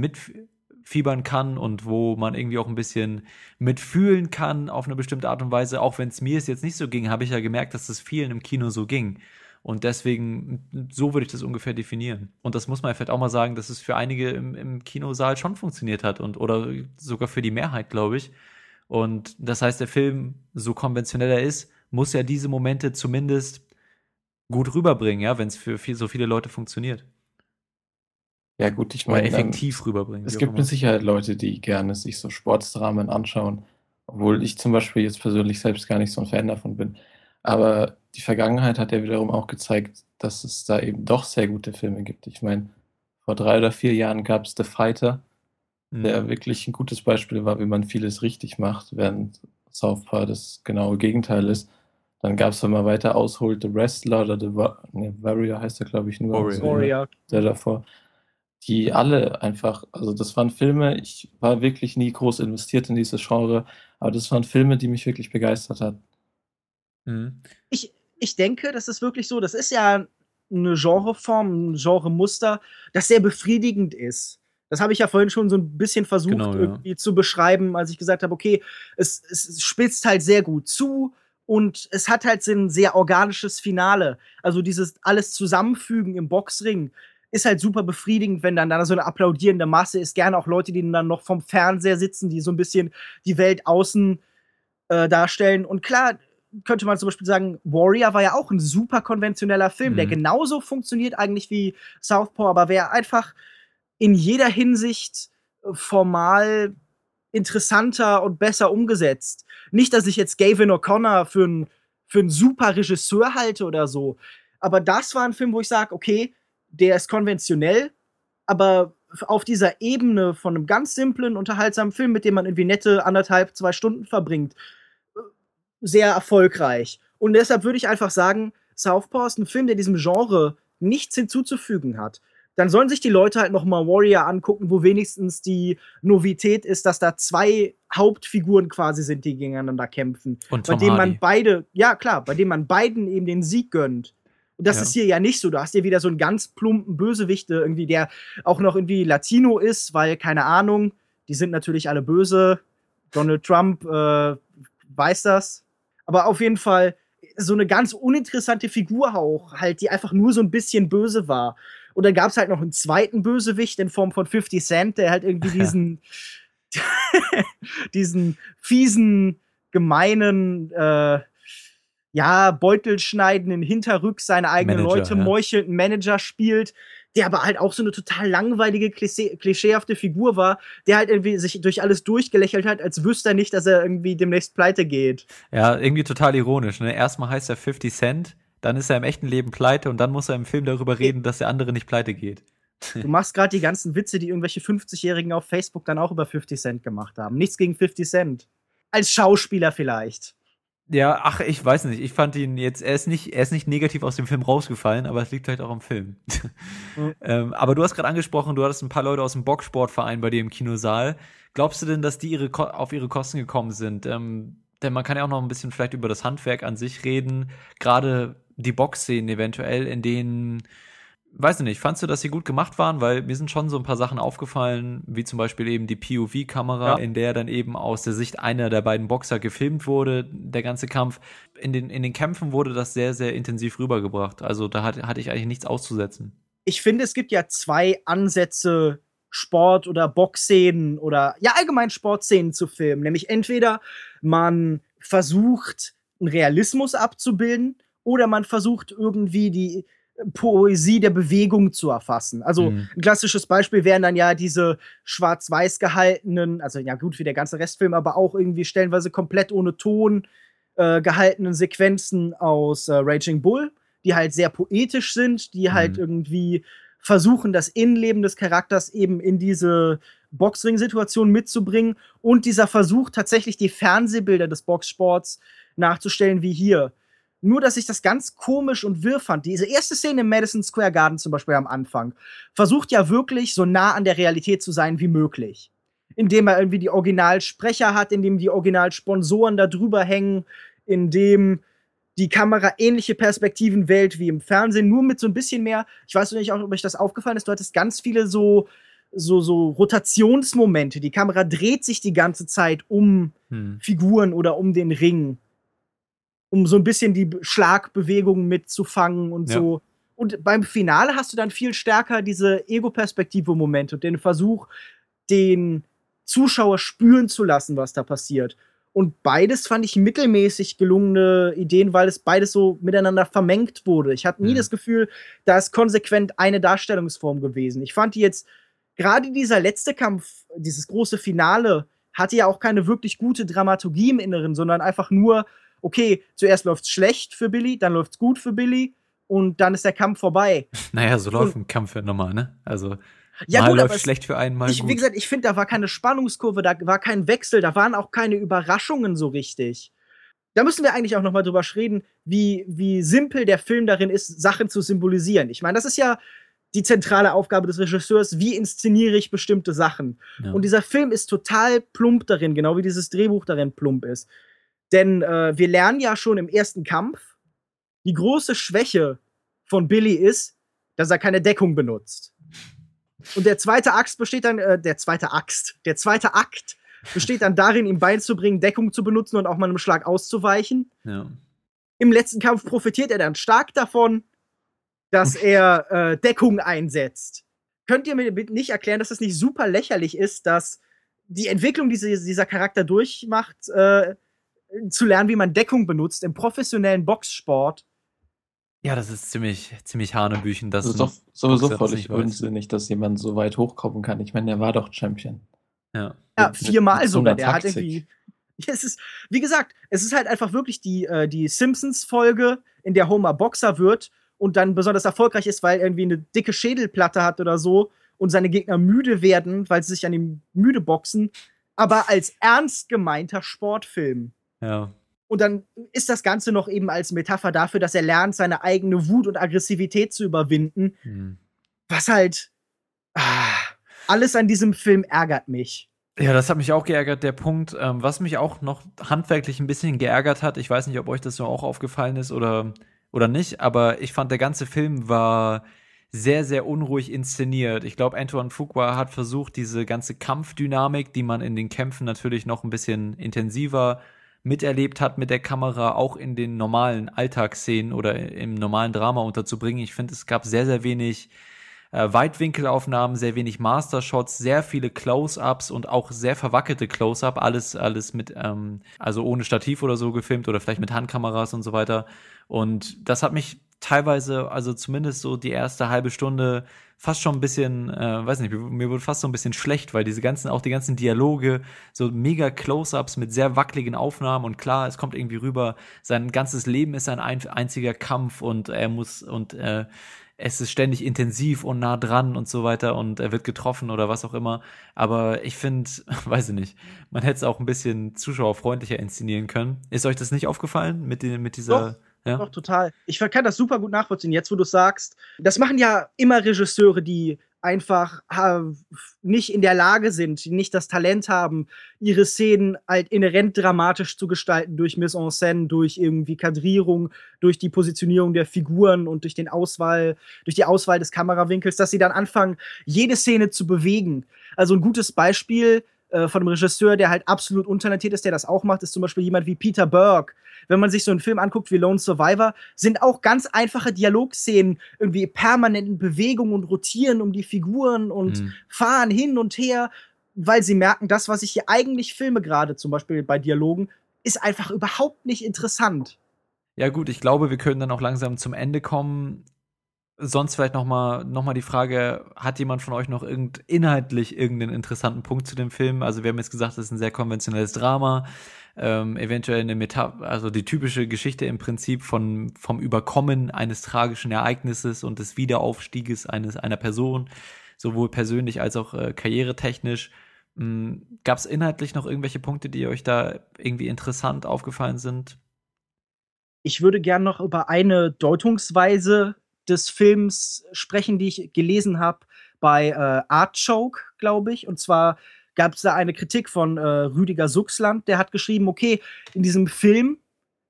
mitfiebern kann und wo man irgendwie auch ein bisschen mitfühlen kann auf eine bestimmte Art und Weise. Auch wenn es mir jetzt nicht so ging, habe ich ja gemerkt, dass es vielen im Kino so ging. Und deswegen, so würde ich das ungefähr definieren. Und das muss man vielleicht auch mal sagen, dass es für einige im, im Kinosaal schon funktioniert hat und oder sogar für die Mehrheit, glaube ich. Und das heißt, der Film, so konventionell er ist, muss ja diese Momente zumindest gut rüberbringen, ja, wenn es für viel, so viele Leute funktioniert. Ja, gut, ich meine, ähm, effektiv rüberbringen. es gibt mit Sicherheit Leute, die gerne sich so Sportsdramen anschauen, obwohl ich zum Beispiel jetzt persönlich selbst gar nicht so ein Fan davon bin. Aber die Vergangenheit hat ja wiederum auch gezeigt, dass es da eben doch sehr gute Filme gibt. Ich meine, vor drei oder vier Jahren gab es The Fighter, der Mhm. wirklich ein gutes Beispiel war, wie man vieles richtig macht, während Southpaw das genaue Gegenteil ist. Dann gab es, wenn man weiter ausholt, The Wrestler oder The Wa nee, Warrior heißt er, glaube ich, nur. Warrior. Warrior. der davor, die alle einfach, also das waren Filme, ich war wirklich nie groß investiert in dieses Genre, aber das waren Filme, die mich wirklich begeistert hat. Mhm. ich, ich denke, das ist wirklich so, das ist ja eine Genreform, ein Genremuster, das sehr befriedigend ist. Das habe ich ja vorhin schon so ein bisschen versucht Genau, ja. irgendwie zu beschreiben, als ich gesagt habe, okay, es, es spitzt halt sehr gut zu und es hat halt so ein sehr organisches Finale. Also dieses alles Zusammenfügen im Boxring ist halt super befriedigend, wenn dann da so eine applaudierende Masse ist. Gerne auch Leute, die dann noch vom Fernseher sitzen, die so ein bisschen die Welt außen äh, darstellen. Und klar, könnte man zum Beispiel sagen, Warrior war ja auch ein super konventioneller Film, der Mhm. genauso funktioniert eigentlich wie Southpaw, aber wäre einfach in jeder Hinsicht äh, formal interessanter und besser umgesetzt. Nicht, dass ich jetzt Gavin O'Connor für einen für einen super Regisseur halte oder so, aber das war ein Film, wo ich sage, okay, der ist konventionell, aber auf dieser Ebene von einem ganz simplen, unterhaltsamen Film, mit dem man irgendwie nette anderthalb, zwei Stunden verbringt, sehr erfolgreich. Und deshalb würde ich einfach sagen, Southpaw ist ein Film, der diesem Genre nichts hinzuzufügen hat. Dann sollen sich die Leute halt noch mal Warrior angucken, wo wenigstens die Novität ist, dass da zwei Hauptfiguren quasi sind, die gegeneinander kämpfen. Und bei Tom denen man Hardy. beide, ja klar, bei denen man beiden eben den Sieg gönnt. Und das Ja. ist hier ja nicht so. Du hast hier wieder so einen ganz plumpen Bösewicht, der irgendwie, der auch noch irgendwie Latino ist, weil, keine Ahnung, die sind natürlich alle böse. Donald Trump äh, weiß das. Aber auf jeden Fall so eine ganz uninteressante Figur auch, halt, die einfach nur so ein bisschen böse war. Und dann gab es halt noch einen zweiten Bösewicht in Form von 50 Cent, der halt irgendwie diesen, diesen fiesen, gemeinen, äh, ja, beutelschneidenden Hinterrück seine eigenen Manager, Leute ja. meuchelnden Manager spielt, der aber halt auch so eine total langweilige, klischee klischeehafte Figur war, der halt irgendwie sich durch alles durchgelächelt hat, als wüsste er nicht, dass er irgendwie demnächst pleite geht. Ja, irgendwie total ironisch. Ne? Erstmal heißt er 50 Cent, dann ist er im echten Leben pleite und dann muss er im Film darüber reden, dass der andere nicht pleite geht. Du machst gerade die ganzen Witze, die irgendwelche 50-Jährigen auf Facebook dann auch über 50 Cent gemacht haben. Nichts gegen 50 Cent. Als Schauspieler vielleicht. Ja, ach, ich weiß nicht. Ich fand ihn jetzt, er ist nicht, er ist nicht negativ aus dem Film rausgefallen, aber es liegt vielleicht auch am Film. Mhm. ähm, aber du hast gerade angesprochen, du hattest ein paar Leute aus dem Boxsportverein bei dir im Kinosaal. Glaubst du denn, dass die ihre auf ihre Kosten gekommen sind? Ähm, denn man kann ja auch noch ein bisschen vielleicht über das Handwerk an sich reden. Gerade die Boxszenen eventuell, in denen weiß ich nicht, fandst du, dass sie gut gemacht waren? Weil mir sind schon so ein paar Sachen aufgefallen, wie zum Beispiel eben die POV-Kamera, ja. in der dann eben aus der Sicht einer der beiden Boxer gefilmt wurde, der ganze Kampf. In den, in den Kämpfen wurde das sehr, sehr intensiv rübergebracht. Also da hatte, hatte ich eigentlich nichts auszusetzen. Ich finde, es gibt ja zwei Ansätze, Sport- oder Boxszenen oder ja allgemein Sportszenen zu filmen. Nämlich entweder man versucht, einen Realismus abzubilden oder man versucht irgendwie die Poesie der Bewegung zu erfassen. Also mhm. ein klassisches Beispiel wären dann ja diese schwarz-weiß gehaltenen, also ja gut wie der ganze Restfilm, aber auch irgendwie stellenweise komplett ohne Ton äh, gehaltenen Sequenzen aus äh, Raging Bull, die halt sehr poetisch sind, die halt mhm. irgendwie versuchen, das Innenleben des Charakters eben in diese Boxring-Situation mitzubringen und dieser Versuch tatsächlich die Fernsehbilder des Boxsports nachzustellen wie hier nur, dass ich das ganz komisch und wirr fand. Diese erste Szene im Madison Square Garden zum Beispiel am Anfang versucht ja wirklich so nah an der Realität zu sein wie möglich. Indem er irgendwie die Originalsprecher hat, indem die Originalsponsoren da drüber hängen, indem die Kamera ähnliche Perspektiven wählt wie im Fernsehen, nur mit so ein bisschen mehr. Ich weiß nicht, ob euch das aufgefallen ist. Du hattest ganz viele so, so, so Rotationsmomente. Die Kamera dreht sich die ganze Zeit um hm. Figuren oder um den Ring um so ein bisschen die Schlagbewegungen mitzufangen und ja. so. Und beim Finale hast du dann viel stärker diese Ego-Perspektive-Momente und den Versuch, den Zuschauer spüren zu lassen, was da passiert. Und beides fand ich mittelmäßig gelungene Ideen, weil es beides so miteinander vermengt wurde. Ich hatte nie mhm. das Gefühl, da ist konsequent eine Darstellungsform gewesen. Ich fand die jetzt, gerade dieser letzte Kampf, dieses große Finale, hatte ja auch keine wirklich gute Dramaturgie im Inneren, sondern einfach nur okay, zuerst läuft's schlecht für Billy, dann läuft's gut für Billy und dann ist der Kampf vorbei. Naja, so läuft ein Kampf ja normal, ne? Also ja, mal gut, läuft schlecht für einen, mal ich, gut. Wie gesagt, ich finde, da war keine Spannungskurve, da war kein Wechsel, da waren auch keine Überraschungen so richtig. Da müssen wir eigentlich auch noch mal drüber reden, wie, wie simpel der Film darin ist, Sachen zu symbolisieren. Ich meine, das ist ja die zentrale Aufgabe des Regisseurs, wie inszeniere ich bestimmte Sachen. Ja. Und dieser Film ist total plump darin, genau wie dieses Drehbuch darin plump ist. Denn äh, wir lernen ja schon im ersten Kampf, die große Schwäche von Billy ist, dass er keine Deckung benutzt. Und der zweite Axt besteht dann, äh, der zweite Axt, der zweite Akt besteht dann darin, ihm beizubringen, Deckung zu benutzen und auch mal einem Schlag auszuweichen. Ja. Im letzten Kampf profitiert er dann stark davon, dass er äh, Deckung einsetzt. Könnt ihr mir nicht erklären, dass es das nicht super lächerlich ist, dass die Entwicklung, die dieser Charakter durchmacht, äh, zu lernen, wie man Deckung benutzt im professionellen Boxsport. Ja, das ist ziemlich, ziemlich Hanebüchen. Das ist doch sowieso völlig unsinnig, dass jemand so weit hochkommen kann. Ich meine, der war doch Champion. Ja, ja viermal sogar. Der hat irgendwie. Es ist, wie gesagt, es ist halt einfach wirklich die, äh, die Simpsons-Folge, in der Homer Boxer wird und dann besonders erfolgreich ist, weil er irgendwie eine dicke Schädelplatte hat oder so und seine Gegner müde werden, weil sie sich an ihm müde boxen, aber als ernst gemeinter Sportfilm. Ja. Und dann ist das Ganze noch eben als Metapher dafür, dass er lernt, seine eigene Wut und Aggressivität zu überwinden. Mhm. Was halt. Ah, alles an diesem Film ärgert mich. Ja, das hat mich auch geärgert. Der Punkt, ähm, was mich auch noch handwerklich ein bisschen geärgert hat, ich weiß nicht, ob euch das so auch aufgefallen ist oder, oder nicht, aber ich fand, der ganze Film war sehr, sehr unruhig inszeniert. Ich glaube, Antoine Fuqua hat versucht, diese ganze Kampfdynamik, die man in den Kämpfen natürlich noch ein bisschen intensiver miterlebt hat mit der Kamera auch in den normalen Alltagsszenen oder im normalen Drama unterzubringen. Ich finde, es gab sehr, sehr wenig äh, Weitwinkelaufnahmen, sehr wenig Mastershots, sehr viele Close-ups und auch sehr verwackelte Close-up, alles, alles mit, ähm, also ohne Stativ oder so gefilmt oder vielleicht mit Handkameras und so weiter. Und das hat mich teilweise, also zumindest so die erste halbe Stunde fast schon ein bisschen, äh, weiß nicht, mir wurde fast so ein bisschen schlecht, weil diese ganzen, auch die ganzen Dialoge, so mega Close-ups mit sehr wackeligen Aufnahmen und klar, es kommt irgendwie rüber, sein ganzes Leben ist ein einziger Kampf und er muss und äh, es ist ständig intensiv und nah dran und so weiter und er wird getroffen oder was auch immer. Aber ich finde, weiß ich nicht, man hätte es auch ein bisschen zuschauerfreundlicher inszenieren können. Ist euch das nicht aufgefallen mit, den, mit dieser. Doch. Ja. Doch, total. Ich kann das super gut nachvollziehen, jetzt wo du sagst. Das machen ja immer Regisseure, die einfach nicht in der Lage sind, nicht das Talent haben, ihre Szenen halt inhärent dramatisch zu gestalten durch Mise en scène, durch irgendwie Kadrierung, durch die Positionierung der Figuren und durch den Auswahl, durch die Auswahl des Kamerawinkels, dass sie dann anfangen, jede Szene zu bewegen. Also ein gutes Beispiel äh, von einem Regisseur, der halt absolut untalentiert ist, der das auch macht, ist zum Beispiel jemand wie Peter Burke, wenn man sich so einen Film anguckt wie Lone Survivor, sind auch ganz einfache Dialogszenen irgendwie permanent in Bewegung und rotieren um die Figuren und mhm. fahren hin und her, weil sie merken, das, was ich hier eigentlich filme, gerade zum Beispiel bei Dialogen, ist einfach überhaupt nicht interessant. Ja gut, ich glaube, wir können dann auch langsam zum Ende kommen. Sonst vielleicht noch mal, noch mal die Frage, hat jemand von euch noch irgend, inhaltlich irgendeinen interessanten Punkt zu dem Film? Also wir haben jetzt gesagt, es ist ein sehr konventionelles Drama ähm, eventuell eine Metapher, also die typische Geschichte im Prinzip von, vom Überkommen eines tragischen Ereignisses und des Wiederaufstieges eines, einer Person, sowohl persönlich als auch äh, karrieretechnisch. Hm, Gab es inhaltlich noch irgendwelche Punkte, die euch da irgendwie interessant aufgefallen sind? Ich würde gern noch über eine Deutungsweise des Films sprechen, die ich gelesen habe bei äh, Art glaube ich. Und zwar gab es da eine Kritik von äh, Rüdiger Suchsland, der hat geschrieben, okay, in diesem Film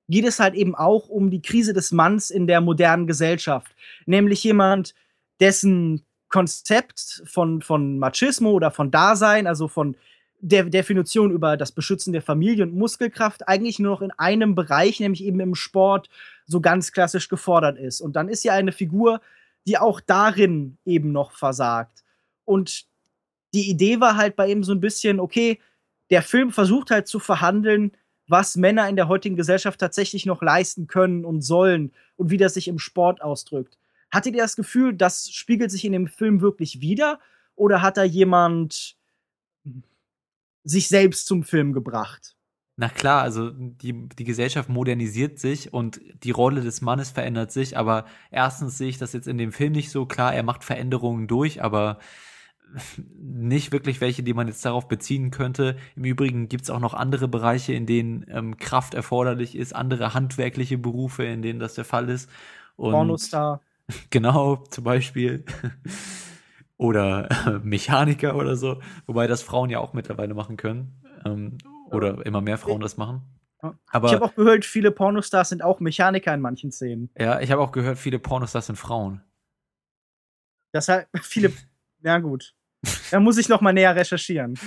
geht es halt eben auch um die Krise des Manns in der modernen Gesellschaft. Nämlich jemand, dessen Konzept von, von Machismo oder von Dasein, also von der Definition über das Beschützen der Familie und Muskelkraft eigentlich nur noch in einem Bereich, nämlich eben im Sport, so ganz klassisch gefordert ist. Und dann ist ja eine Figur, die auch darin eben noch versagt. Und die Idee war halt bei ihm so ein bisschen, okay, der Film versucht halt zu verhandeln, was Männer in der heutigen Gesellschaft tatsächlich noch leisten können und sollen und wie das sich im Sport ausdrückt. Hattet ihr das Gefühl, das spiegelt sich in dem Film wirklich wieder? Oder hat da jemand sich selbst zum Film gebracht? Na klar, also die, die Gesellschaft modernisiert sich und die Rolle des Mannes verändert sich, aber erstens sehe ich das jetzt in dem Film nicht so klar, er macht Veränderungen durch, aber nicht wirklich welche, die man jetzt darauf beziehen könnte. Im Übrigen gibt es auch noch andere Bereiche, in denen ähm, Kraft erforderlich ist, andere handwerkliche Berufe, in denen das der Fall ist. Und Pornostar. Genau, zum Beispiel. oder äh, Mechaniker oder so. Wobei das Frauen ja auch mittlerweile machen können. Ähm, oder immer mehr Frauen das machen. Aber, ich habe auch gehört, viele Pornostars sind auch Mechaniker in manchen Szenen. Ja, ich habe auch gehört, viele Pornostars sind Frauen. Das halt viele. Ja, gut. Da muss ich noch mal näher recherchieren.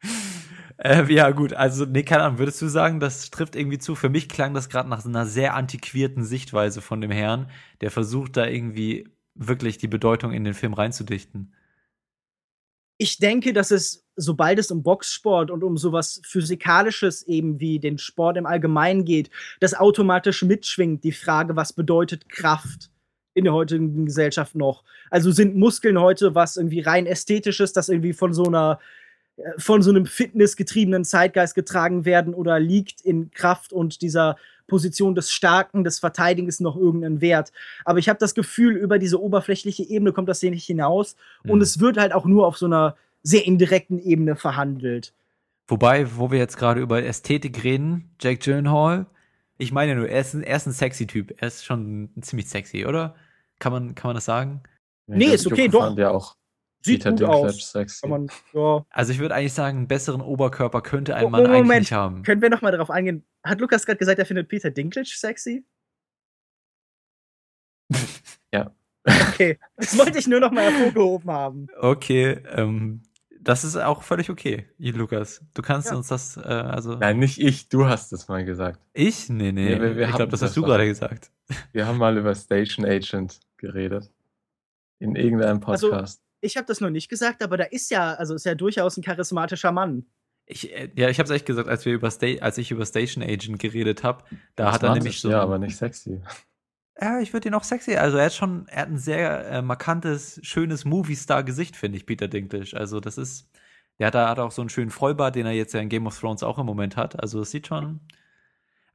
äh, ja, gut, also, nee, keine Ahnung, würdest du sagen, das trifft irgendwie zu? Für mich klang das gerade nach einer sehr antiquierten Sichtweise von dem Herrn, der versucht da irgendwie wirklich die Bedeutung in den Film reinzudichten. Ich denke, dass es, sobald es um Boxsport und um sowas Physikalisches eben wie den Sport im Allgemeinen geht, das automatisch mitschwingt, die Frage, was bedeutet Kraft? in der heutigen Gesellschaft noch. Also sind Muskeln heute was irgendwie rein ästhetisches, das irgendwie von so einer äh, von so einem fitnessgetriebenen Zeitgeist getragen werden oder liegt in Kraft und dieser Position des Starken, des Verteidigens noch irgendeinen Wert. Aber ich habe das Gefühl, über diese oberflächliche Ebene kommt das hier nicht hinaus mhm. und es wird halt auch nur auf so einer sehr indirekten Ebene verhandelt. Wobei, wo wir jetzt gerade über Ästhetik reden, Jack Gyllenhaal, ich meine nur, er ist, ein, er ist ein sexy Typ. Er ist schon ziemlich sexy, oder? Kann man, kann man das sagen? Nee, ist okay, doch. Der auch Sieht gut aus. Man, ja. Also ich würde eigentlich sagen, einen besseren Oberkörper könnte ein oh, Mann Moment. eigentlich nicht haben. Können wir noch mal darauf eingehen? Hat Lukas gerade gesagt, er findet Peter Dinklage sexy? ja. Okay, das wollte ich nur noch mal hervorgehoben haben. Okay, ähm, das ist auch völlig okay, Lukas. Du kannst ja. uns das, äh, also. Nein, nicht ich, du hast es mal gesagt. Ich? Nee, nee. Ja, wir, wir ich glaube, das hast du gerade gesagt. Wir haben mal über Station Agent geredet. In irgendeinem also, Podcast. Also, ich habe das noch nicht gesagt, aber da ist ja, also ist ja durchaus ein charismatischer Mann. Ich, äh, ja, ich habe es echt gesagt, als wir über Sta als ich über Station Agent geredet habe, da hat er nämlich so. Ja, aber nicht sexy. Ja, ich würde ihn auch sexy. Also er hat schon, er hat ein sehr äh, markantes, schönes Movie-Star-Gesicht, finde ich, Peter Dinklage. Also das ist, der hat, hat auch so einen schönen Vollbart, den er jetzt ja in Game of Thrones auch im Moment hat. Also es sieht schon.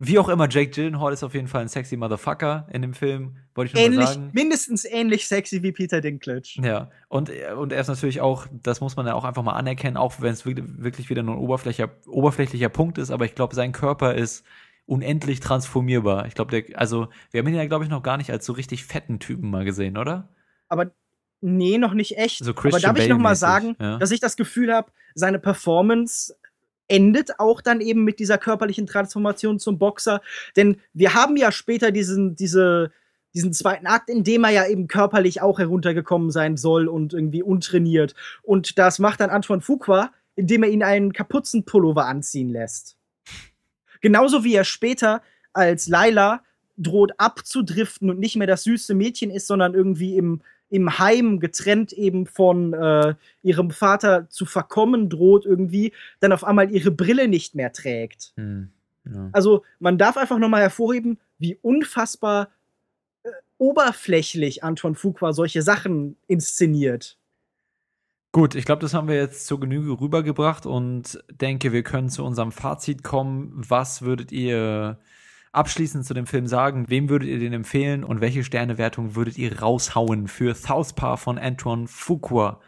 Wie auch immer, Jake Gyllenhaal ist auf jeden Fall ein sexy Motherfucker in dem Film, wollte ich schon Ähnlich, mal sagen. mindestens ähnlich sexy wie Peter Dinklage. Ja, und, und er ist natürlich auch, das muss man ja auch einfach mal anerkennen, auch wenn es wirklich, wieder nur ein oberflächlicher, oberflächlicher Punkt ist, aber ich glaube, sein Körper ist unendlich transformierbar. Ich glaube, also, wir haben ihn ja, glaube ich, noch gar nicht als so richtig fetten Typen mal gesehen, oder? Aber nee, noch nicht echt. So aber darf ich noch mal sagen, ja. dass ich das Gefühl habe, seine Performance endet auch dann eben mit dieser körperlichen Transformation zum Boxer. Denn wir haben ja später diesen, diese, diesen zweiten Akt, in dem er ja eben körperlich auch heruntergekommen sein soll und irgendwie untrainiert. Und das macht dann Antoine Fuqua, indem er ihn einen Kapuzenpullover anziehen lässt. Genauso wie er später als Laila droht abzudriften und nicht mehr das süße Mädchen ist, sondern irgendwie im, im Heim getrennt eben von äh, ihrem Vater zu verkommen droht irgendwie, dann auf einmal ihre Brille nicht mehr trägt. Hm, ja. Also man darf einfach nochmal hervorheben, wie unfassbar äh, oberflächlich Anton Fuqua solche Sachen inszeniert. Gut, ich glaube, das haben wir jetzt zur Genüge rübergebracht und denke, wir können zu unserem Fazit kommen. Was würdet ihr abschließend zu dem Film sagen? Wem würdet ihr den empfehlen und welche Sternewertung würdet ihr raushauen für Southpaw von Antoine Fuqua?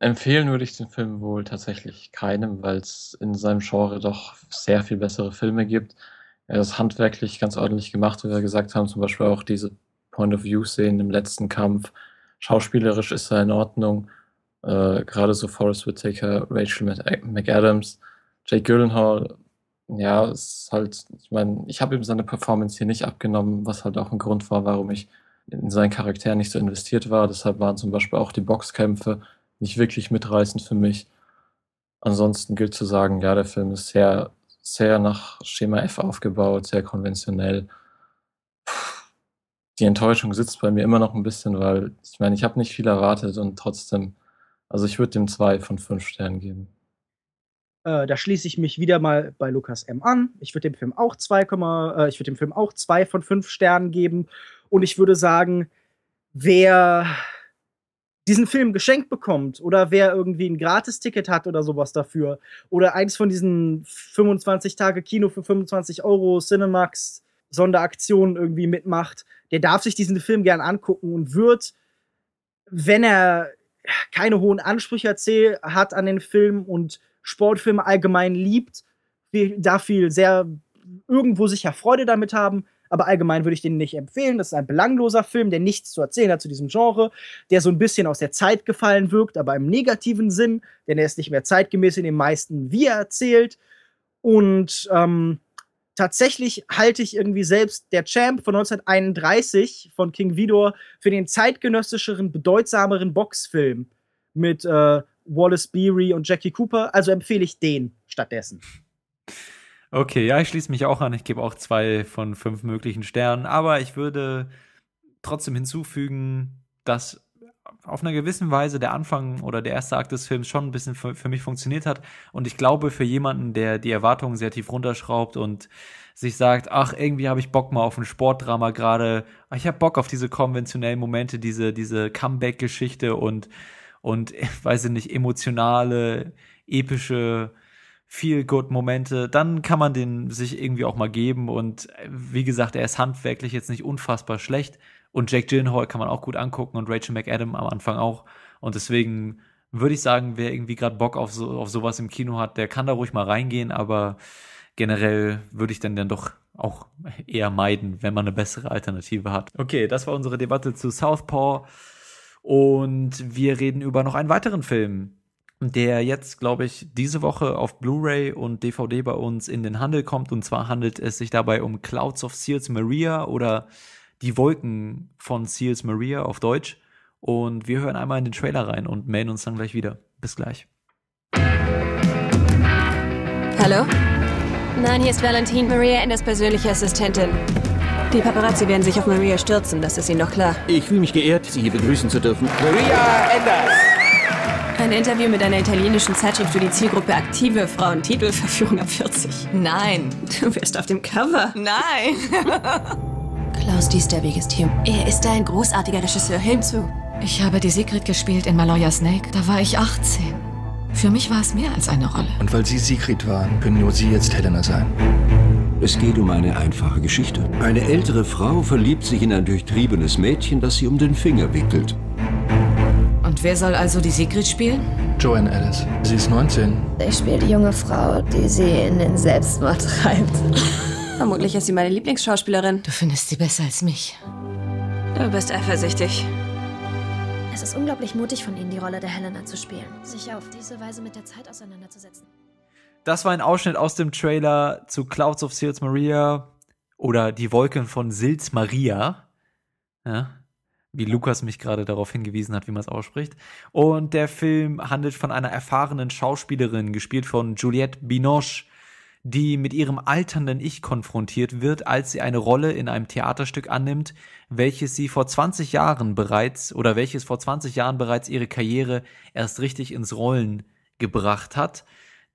Empfehlen würde ich den Film wohl tatsächlich keinem, weil es in seinem Genre doch sehr viel bessere Filme gibt. Er ist handwerklich ganz ordentlich gemacht, wie wir gesagt haben, zum Beispiel auch diese Point-of-View-Szenen im letzten Kampf. Schauspielerisch ist er in Ordnung. Äh, Gerade so Forrest Whitaker, Rachel Mc- McAdams, Jake Gyllenhaal. Ja, es ist halt, ich meine, ich habe ihm seine Performance hier nicht abgenommen, was halt auch ein Grund war, warum ich in seinen Charakter nicht so investiert war. Deshalb waren zum Beispiel auch die Boxkämpfe nicht wirklich mitreißend für mich. Ansonsten gilt zu sagen, ja, der Film ist sehr, sehr nach Schema F aufgebaut, sehr konventionell. Die Enttäuschung sitzt bei mir immer noch ein bisschen, weil ich meine, ich habe nicht viel erwartet und trotzdem, also ich würde dem zwei von fünf Sternen geben. Äh, da schließe ich mich wieder mal bei Lukas M. an. Ich würde dem Film auch 2, äh, ich würde dem Film auch 2 von 5 Sternen geben. Und ich würde sagen, wer diesen Film geschenkt bekommt oder wer irgendwie ein Gratisticket hat oder sowas dafür oder eins von diesen 25 Tage Kino für 25 Euro Cinemax Sonderaktionen irgendwie mitmacht, der darf sich diesen Film gern angucken und wird, wenn er keine hohen Ansprüche hat an den Film und Sportfilme allgemein liebt, da viel sehr irgendwo sicher Freude damit haben. Aber allgemein würde ich den nicht empfehlen. Das ist ein belangloser Film, der nichts zu erzählen hat zu diesem Genre, der so ein bisschen aus der Zeit gefallen wirkt, aber im negativen Sinn, denn er ist nicht mehr zeitgemäß in den meisten, wie er erzählt. Und ähm, tatsächlich halte ich irgendwie selbst der Champ von 1931 von King Vidor für den zeitgenössischeren, bedeutsameren Boxfilm mit äh, Wallace Beery und Jackie Cooper. Also empfehle ich den stattdessen. Okay, ja, ich schließe mich auch an. Ich gebe auch zwei von fünf möglichen Sternen. Aber ich würde trotzdem hinzufügen, dass auf einer gewissen Weise der Anfang oder der erste Akt des Films schon ein bisschen für, für mich funktioniert hat. Und ich glaube, für jemanden, der die Erwartungen sehr tief runterschraubt und sich sagt, ach, irgendwie habe ich Bock mal auf ein Sportdrama gerade, ich habe Bock auf diese konventionellen Momente, diese, diese Comeback-Geschichte und, und, weiß ich nicht, emotionale, epische, viel good Momente, dann kann man den sich irgendwie auch mal geben und äh, wie gesagt, er ist handwerklich jetzt nicht unfassbar schlecht und Jake Gyllenhaal kann man auch gut angucken und Rachel McAdam am Anfang auch und deswegen würde ich sagen, wer irgendwie gerade Bock auf so auf sowas im Kino hat, der kann da ruhig mal reingehen, aber generell würde ich dann dann doch auch eher meiden, wenn man eine bessere Alternative hat. Okay, das war unsere Debatte zu Southpaw und wir reden über noch einen weiteren Film, der jetzt, glaube ich, diese Woche auf Blu-ray und DVD bei uns in den Handel kommt. Und zwar handelt es sich dabei um Clouds of Seals Maria oder die Wolken von Seals Maria auf Deutsch. Und wir hören einmal in den Trailer rein und melden uns dann gleich wieder. Bis gleich. Hallo? Nein, hier ist Valentine, Maria Enders persönliche Assistentin. Die Paparazzi werden sich auf Maria stürzen, das ist Ihnen doch klar. Ich fühle mich geehrt, Sie hier begrüßen zu dürfen. Maria Enders! Ein Interview mit einer italienischen Zeitschrift für die Zielgruppe aktive Frauen. Titelverführung ab 40. Nein. Du wärst auf dem Cover. Nein. Klaus Diesterweg ist hier. Er ist ein großartiger Regisseur. Hinzu. Ich habe die Sigrid gespielt in Maloya Snake. Da war ich 18. Für mich war es mehr als eine Rolle. Und weil Sie Sigrid waren, können nur Sie jetzt Helena sein. Es geht um eine einfache Geschichte. Eine ältere Frau verliebt sich in ein durchtriebenes Mädchen, das sie um den Finger wickelt. Und wer soll also die Sigrid spielen? Joanne Alice. Sie ist 19. Ich spiele die junge Frau, die sie in den Selbstmord treibt. Vermutlich ist sie meine Lieblingsschauspielerin. Du findest sie besser als mich. Du bist eifersüchtig. Es ist unglaublich mutig von Ihnen, die Rolle der Helena zu spielen. Sich auf diese Weise mit der Zeit auseinanderzusetzen. Das war ein Ausschnitt aus dem Trailer zu Clouds of Sils Maria oder Die Wolken von Sils Maria. Ja, wie Lukas mich gerade darauf hingewiesen hat, wie man es ausspricht. Und der Film handelt von einer erfahrenen Schauspielerin, gespielt von Juliette Binoche, die mit ihrem alternden Ich konfrontiert wird, als sie eine Rolle in einem Theaterstück annimmt, welches sie vor 20 Jahren bereits oder welches vor 20 Jahren bereits ihre Karriere erst richtig ins Rollen gebracht hat.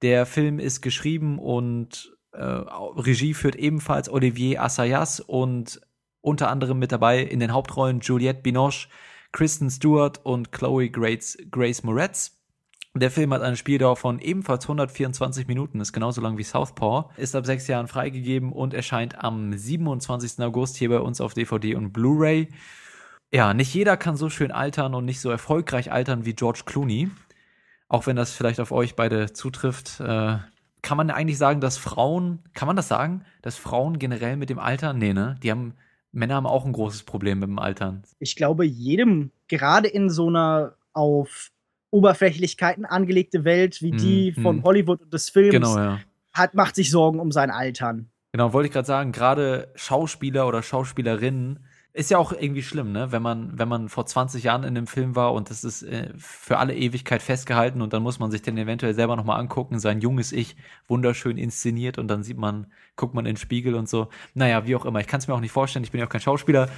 Der Film ist geschrieben und äh, Regie führt ebenfalls Olivier Assayas und unter anderem mit dabei in den Hauptrollen Juliette Binoche, Kristen Stewart und Chloe Grace, Grace Moretz. Der Film hat eine Spieldauer von ebenfalls 124 Minuten, ist genauso lang wie Southpaw, ist ab sechs Jahren freigegeben und erscheint am 27. August hier bei uns auf DVD und Blu-ray. Ja, nicht jeder kann so schön altern und nicht so erfolgreich altern wie George Clooney. Auch wenn das vielleicht auf euch beide zutrifft, äh, kann man eigentlich sagen, dass Frauen, kann man das sagen, dass Frauen generell mit dem Alter, nee, ne, die haben, Männer haben auch ein großes Problem mit dem Altern. Ich glaube, jedem, gerade in so einer auf Oberflächlichkeiten angelegte Welt wie die Hm, von hm. Hollywood und des Films Genau, ja. hat, macht sich Sorgen um sein Altern. Genau, wollte ich gerade sagen, gerade Schauspieler oder Schauspielerinnen ist ja auch irgendwie schlimm, ne? Wenn man, wenn man vor 20 Jahren in einem Film war und das ist äh, für alle Ewigkeit festgehalten und dann muss man sich den eventuell selber nochmal angucken, sein junges Ich wunderschön inszeniert und dann sieht man, guckt man in den Spiegel und so. Naja, wie auch immer. Ich kann es mir auch nicht vorstellen, ich bin ja auch kein Schauspieler.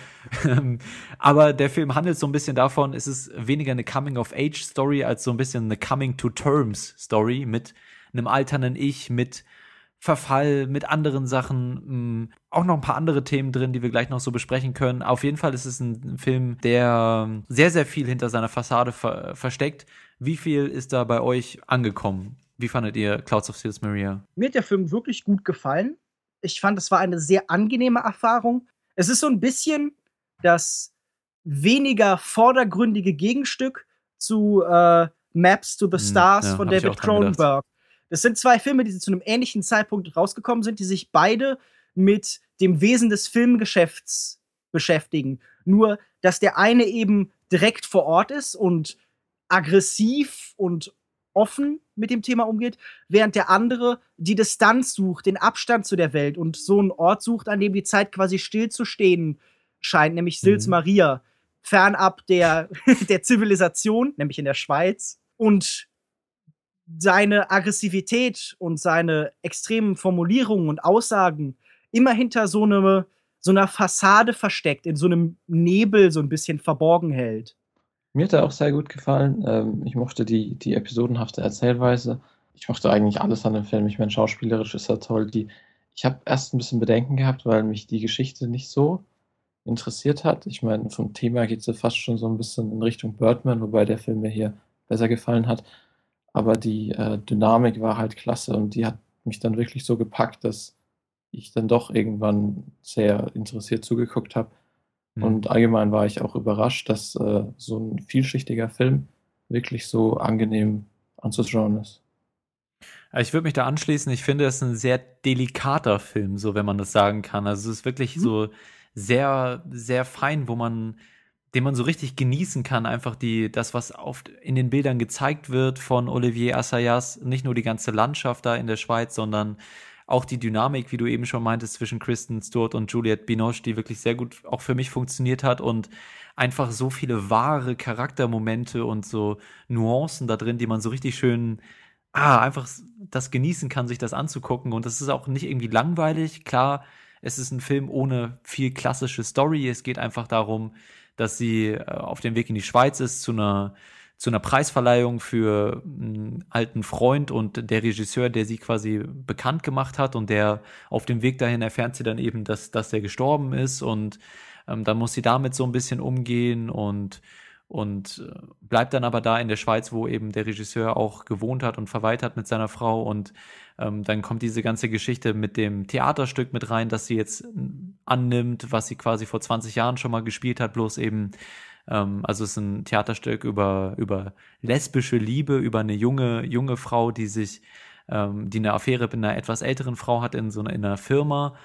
Aber der Film handelt so ein bisschen davon, es ist weniger eine Coming-of-Age-Story als so ein bisschen eine Coming-to-Terms-Story mit einem alternden Ich, mit Verfall, mit anderen Sachen, mh, auch noch ein paar andere Themen drin, die wir gleich noch so besprechen können. Auf jeden Fall ist es ein Film, der sehr, sehr viel hinter seiner Fassade ver versteckt. Wie viel ist da bei euch angekommen? Wie fandet ihr Clouds of Sils Maria? Mir hat der Film wirklich gut gefallen. Ich fand, es war eine sehr angenehme Erfahrung. Es ist so ein bisschen das weniger vordergründige Gegenstück zu äh, Maps to the Hm, Stars ja, von David. Cronenberg. Das sind zwei Filme, die zu einem ähnlichen Zeitpunkt rausgekommen sind, die sich beide mit dem Wesen des Filmgeschäfts beschäftigen. Nur, dass der eine eben direkt vor Ort ist und aggressiv und offen mit dem Thema umgeht, während der andere die Distanz sucht, den Abstand zu der Welt und so einen Ort sucht, an dem die Zeit quasi still zu stehen scheint, nämlich Sils Mhm. Maria, fernab der, der Zivilisation, nämlich in der Schweiz. Und seine Aggressivität und seine extremen Formulierungen und Aussagen immer hinter so, eine, so einer Fassade versteckt, in so einem Nebel so ein bisschen verborgen hält. Mir hat er auch sehr gut gefallen. Ähm, ich mochte die, die episodenhafte Erzählweise. Ich mochte eigentlich alles an dem Film. Ich meine, schauspielerisch ist er toll. Die, ich habe erst ein bisschen Bedenken gehabt, weil mich die Geschichte nicht so interessiert hat. Ich meine, vom Thema geht es ja fast schon so ein bisschen in Richtung Birdman, wobei der Film mir hier besser gefallen hat. Aber die äh, Dynamik war halt klasse und die hat mich dann wirklich so gepackt, dass ich dann doch irgendwann sehr interessiert zugeguckt habe. Mhm. Und allgemein war ich auch überrascht, dass äh, so ein vielschichtiger Film wirklich so angenehm anzuschauen ist. Ich würde mich da anschließen. Ich finde, es ist ein sehr delikater Film, so wenn man das sagen kann. Also es ist wirklich so sehr, sehr fein, wo man, den man so richtig genießen kann. Einfach die, das, was oft in den Bildern gezeigt wird von Olivier Assayas, nicht nur die ganze Landschaft da in der Schweiz, sondern auch die Dynamik, wie du eben schon meintest, zwischen Kristen Stewart und Juliette Binoche, die wirklich sehr gut auch für mich funktioniert hat und einfach so viele wahre Charaktermomente und so Nuancen da drin, die man so richtig schön ah, einfach das genießen kann, sich das anzugucken. Und das ist auch nicht irgendwie langweilig. Klar, es ist ein Film ohne viel klassische Story. Es geht einfach darum, dass sie äh, auf dem Weg in die Schweiz ist zu einer zu einer Preisverleihung für einen alten Freund und der Regisseur, der sie quasi bekannt gemacht hat und der auf dem Weg dahin erfährt sie dann eben, dass, dass der gestorben ist und ähm, dann muss sie damit so ein bisschen umgehen und und äh, bleibt dann aber da in der Schweiz, wo eben der Regisseur auch gewohnt hat und verweilt hat mit seiner Frau und ähm, dann kommt diese ganze Geschichte mit dem Theaterstück mit rein, das sie jetzt annimmt, was sie quasi vor 20 Jahren schon mal gespielt hat, bloß eben ähm, also es ist ein Theaterstück über über lesbische Liebe, über eine junge junge Frau, die sich ähm, die eine Affäre mit einer etwas älteren Frau hat in so einer, in einer Firma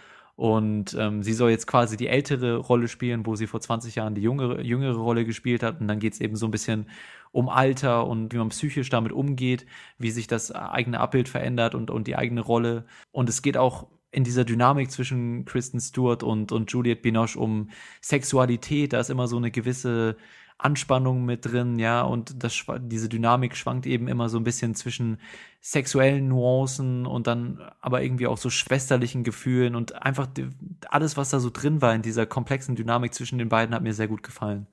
und ähm, sie soll jetzt quasi die ältere Rolle spielen, wo sie vor 20 Jahren die jüngere, jüngere Rolle gespielt hat. Und dann geht es eben so ein bisschen um Alter und wie man psychisch damit umgeht, wie sich das eigene Abbild verändert und, und die eigene Rolle. Und es geht auch in dieser Dynamik zwischen Kristen Stewart und, und Juliette Binoche um Sexualität. Da ist immer so eine gewisse Anspannung mit drin, ja, und das, diese Dynamik schwankt eben immer so ein bisschen zwischen sexuellen Nuancen und dann aber irgendwie auch so schwesterlichen Gefühlen und einfach alles, was da so drin war in dieser komplexen Dynamik zwischen den beiden, hat mir sehr gut gefallen.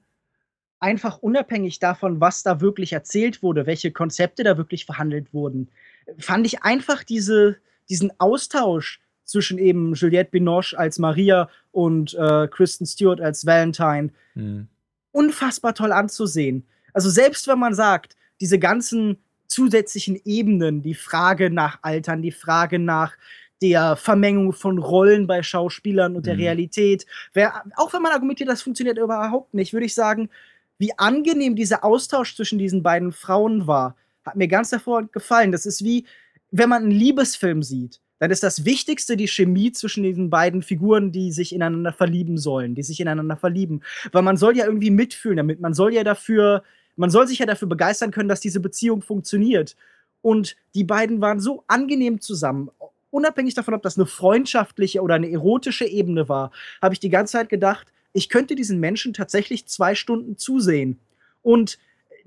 Einfach unabhängig davon, was da wirklich erzählt wurde, welche Konzepte da wirklich verhandelt wurden, fand ich einfach diese, diesen Austausch zwischen eben Juliette Binoche als Maria und äh, Kristen Stewart als Valentine. Mhm unfassbar toll anzusehen. Also selbst wenn man sagt, diese ganzen zusätzlichen Ebenen, die Frage nach Altern, die Frage nach der Vermengung von Rollen bei Schauspielern und der mhm. Realität, wer, auch wenn man argumentiert, das funktioniert überhaupt nicht, würde ich sagen, wie angenehm dieser Austausch zwischen diesen beiden Frauen war, hat mir ganz hervorragend gefallen. Das ist wie, wenn man einen Liebesfilm sieht dann ist das Wichtigste die Chemie zwischen diesen beiden Figuren, die sich ineinander verlieben sollen, die sich ineinander verlieben. Weil man soll ja irgendwie mitfühlen damit. Man soll ja dafür, man soll sich ja dafür begeistern können, dass diese Beziehung funktioniert. Und die beiden waren so angenehm zusammen. Unabhängig davon, ob das eine freundschaftliche oder eine erotische Ebene war, habe ich die ganze Zeit gedacht, ich könnte diesen Menschen tatsächlich zwei Stunden zusehen. Und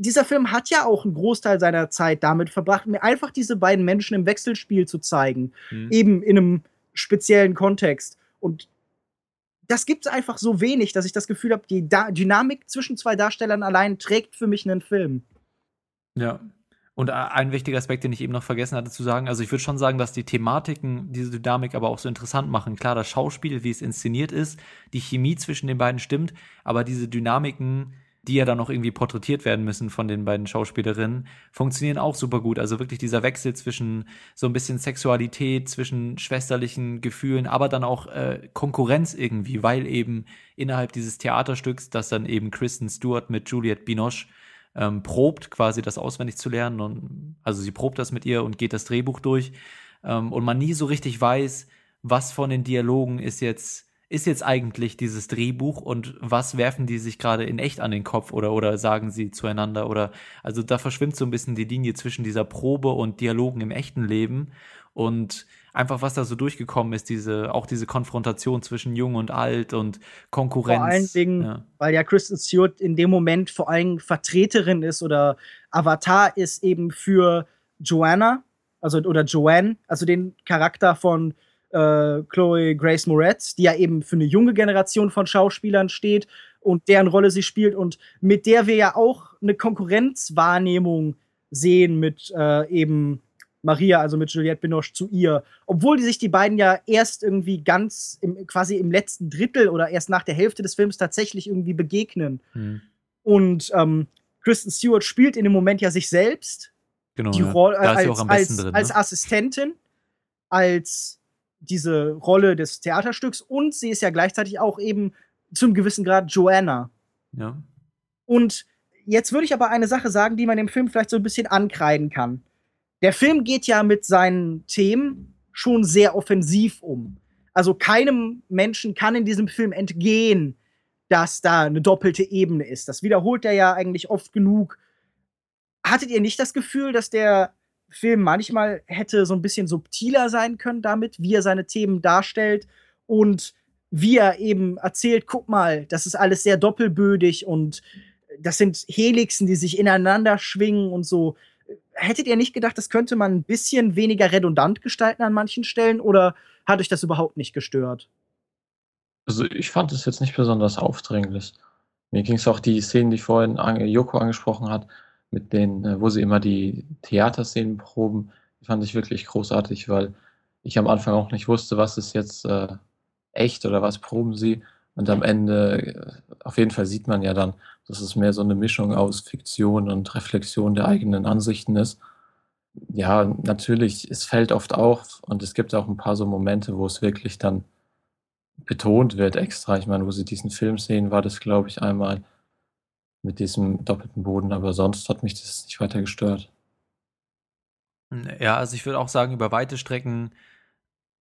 dieser Film hat ja auch einen Großteil seiner Zeit damit verbracht, mir einfach diese beiden Menschen im Wechselspiel zu zeigen. Mhm. Eben in einem speziellen Kontext. Und das gibt es einfach so wenig, dass ich das Gefühl habe, die da Dynamik zwischen zwei Darstellern allein trägt für mich einen Film. Ja. Und ein wichtiger Aspekt, den ich eben noch vergessen hatte zu sagen, also ich würde schon sagen, dass die Thematiken diese Dynamik aber auch so interessant machen. Klar, das Schauspiel, wie es inszeniert ist, die Chemie zwischen den beiden stimmt, aber diese Dynamiken, die ja dann noch irgendwie porträtiert werden müssen von den beiden Schauspielerinnen, funktionieren auch super gut. Also wirklich dieser Wechsel zwischen so ein bisschen Sexualität, zwischen schwesterlichen Gefühlen, aber dann auch äh, Konkurrenz irgendwie, weil eben innerhalb dieses Theaterstücks, das dann eben Kristen Stewart mit Juliette Binoche ähm, probt, quasi das auswendig zu lernen. Und also sie probt das mit ihr und geht das Drehbuch durch. Ähm, und man nie so richtig weiß, was von den Dialogen ist jetzt ist jetzt eigentlich dieses Drehbuch und was werfen die sich gerade in echt an den Kopf oder, oder sagen sie zueinander oder, also da verschwimmt so ein bisschen die Linie zwischen dieser Probe und Dialogen im echten Leben und einfach was da so durchgekommen ist, diese, auch diese Konfrontation zwischen Jung und Alt und Konkurrenz. Vor allen Dingen, ja. weil ja Kristen Stewart in dem Moment vor allem Vertreterin ist oder Avatar ist eben für Joanna, also oder Joanne, also den Charakter von äh, Chloe Grace Moretz, die ja eben für eine junge Generation von Schauspielern steht und deren Rolle sie spielt und mit der wir ja auch eine Konkurrenzwahrnehmung sehen mit äh, eben Maria, also mit Juliette Binoche zu ihr, obwohl die sich die beiden ja erst irgendwie ganz im, quasi im letzten Drittel oder erst nach der Hälfte des Films tatsächlich irgendwie begegnen. Hm. Und ähm, Kristen Stewart spielt in dem Moment ja sich selbst. Genau. Die Rolle ja. als, als, drin, als ne? Assistentin, als diese Rolle des Theaterstücks und sie ist ja gleichzeitig auch eben zum gewissen Grad Joanna. Ja. Und jetzt würde ich aber eine Sache sagen, die man dem Film vielleicht so ein bisschen ankreiden kann. Der Film geht ja mit seinen Themen schon sehr offensiv um. Also keinem Menschen kann in diesem Film entgehen, dass da eine doppelte Ebene ist. Das wiederholt er ja eigentlich oft genug. Hattet ihr nicht das Gefühl, dass der Film manchmal hätte so ein bisschen subtiler sein können damit, wie er seine Themen darstellt und wie er eben erzählt, guck mal, das ist alles sehr doppelbödig und das sind Helixen, die sich ineinander schwingen und so. Hättet ihr nicht gedacht, das könnte man ein bisschen weniger redundant gestalten an manchen Stellen oder hat euch das überhaupt nicht gestört? Also ich fand es jetzt nicht besonders aufdringlich. Mir ging es auch die Szenen, die vorhin Joko angesprochen hat, mit denen, äh, wo sie immer die Theaterszenen proben, fand ich wirklich großartig, weil ich am Anfang auch nicht wusste, was ist jetzt äh, echt oder was proben sie. Und am Ende, äh, auf jeden Fall sieht man ja dann, dass es mehr so eine Mischung aus Fiktion und Reflexion der eigenen Ansichten ist. Ja, natürlich, es fällt oft auf und es gibt auch ein paar so Momente, wo es wirklich dann betont wird extra. Ich meine, wo sie diesen Film sehen, war das, glaube ich, einmal mit diesem doppelten Boden, aber sonst hat mich das nicht weiter gestört. Ja, also ich würde auch sagen, über weite Strecken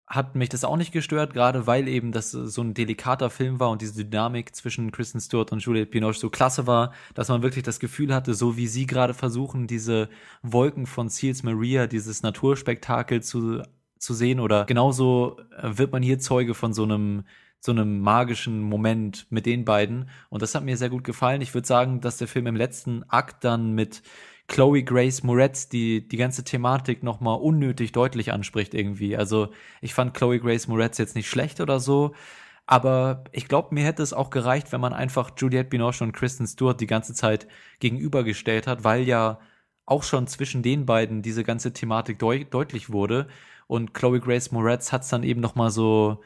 hat mich das auch nicht gestört, gerade weil eben das so ein delikater Film war und diese Dynamik zwischen Kristen Stewart und Juliette Binoche so klasse war, dass man wirklich das Gefühl hatte, so wie sie gerade versuchen, diese Wolken von Seals Maria, dieses Naturspektakel zu, zu sehen oder genauso wird man hier Zeuge von so einem so einem magischen Moment mit den beiden und das hat mir sehr gut gefallen. Ich würde sagen, dass der Film im letzten Akt dann mit Chloe Grace Moretz die, die ganze Thematik nochmal unnötig deutlich anspricht irgendwie. Also ich fand Chloe Grace Moretz jetzt nicht schlecht oder so, aber ich glaube, mir hätte es auch gereicht, wenn man einfach Juliette Binoche und Kristen Stewart die ganze Zeit gegenübergestellt hat, weil ja auch schon zwischen den beiden diese ganze Thematik deu deutlich wurde. Und Chloe Grace Moretz hat es dann eben nochmal so,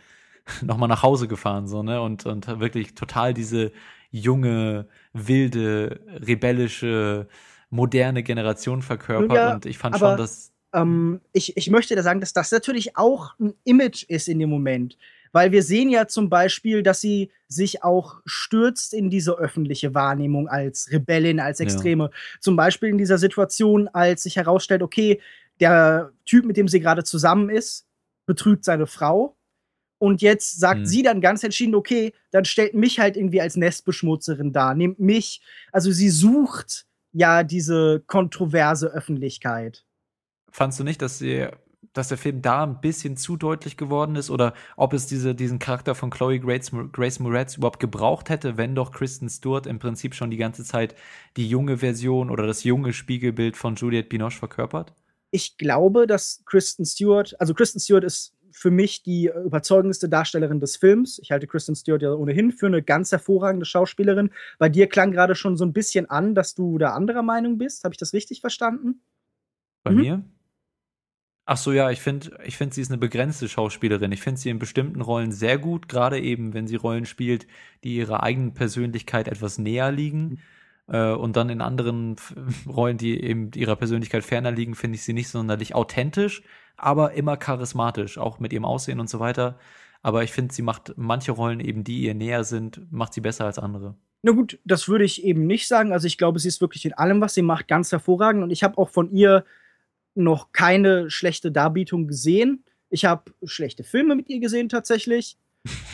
nochmal nach Hause gefahren, so, ne? Und, und wirklich total diese junge, wilde, rebellische, moderne Generation verkörpert ja, und ich fand aber, schon, dass. Ähm, ich, ich möchte da sagen, dass das natürlich auch ein Image ist in dem Moment. Weil wir sehen ja zum Beispiel, dass sie sich auch stürzt in diese öffentliche Wahrnehmung als Rebellin, als Extreme. Ja. Zum Beispiel in dieser Situation, als sich herausstellt, okay, der Typ, mit dem sie gerade zusammen ist, betrügt seine Frau. Und jetzt sagt hm. sie dann ganz entschieden, okay, dann stellt mich halt irgendwie als Nestbeschmutzerin dar, nimmt mich. Also sie sucht ja diese kontroverse Öffentlichkeit. Fandst du nicht, dass, sie, dass der Film da ein bisschen zu deutlich geworden ist oder ob es diese, diesen Charakter von Chloe Grace, Grace Moretz überhaupt gebraucht hätte, wenn doch Kristen Stewart im Prinzip schon die ganze Zeit die junge Version oder das junge Spiegelbild von Juliette Binoche verkörpert? Ich glaube, dass Kristen Stewart, also Kristen Stewart ist für mich die überzeugendste Darstellerin des Films. Ich halte Kristen Stewart ja ohnehin für eine ganz hervorragende Schauspielerin. Bei dir klang gerade schon so ein bisschen an, dass du da anderer Meinung bist. Habe ich das richtig verstanden? Bei mhm. mir? Ach so, ja, ich finde, ich finde, sie ist eine begrenzte Schauspielerin. Ich finde sie in bestimmten Rollen sehr gut, gerade eben, wenn sie Rollen spielt, die ihrer eigenen Persönlichkeit etwas näher liegen. Mhm. Äh, und dann in anderen Rollen, die eben ihrer Persönlichkeit ferner liegen, finde ich sie nicht sonderlich authentisch aber immer charismatisch, auch mit ihrem Aussehen und so weiter. Aber ich finde, sie macht manche Rollen eben, die ihr näher sind, macht sie besser als andere. Na gut, das würde ich eben nicht sagen. Also ich glaube, sie ist wirklich in allem, was sie macht, ganz hervorragend. Und ich habe auch von ihr noch keine schlechte Darbietung gesehen. Ich habe schlechte Filme mit ihr gesehen tatsächlich.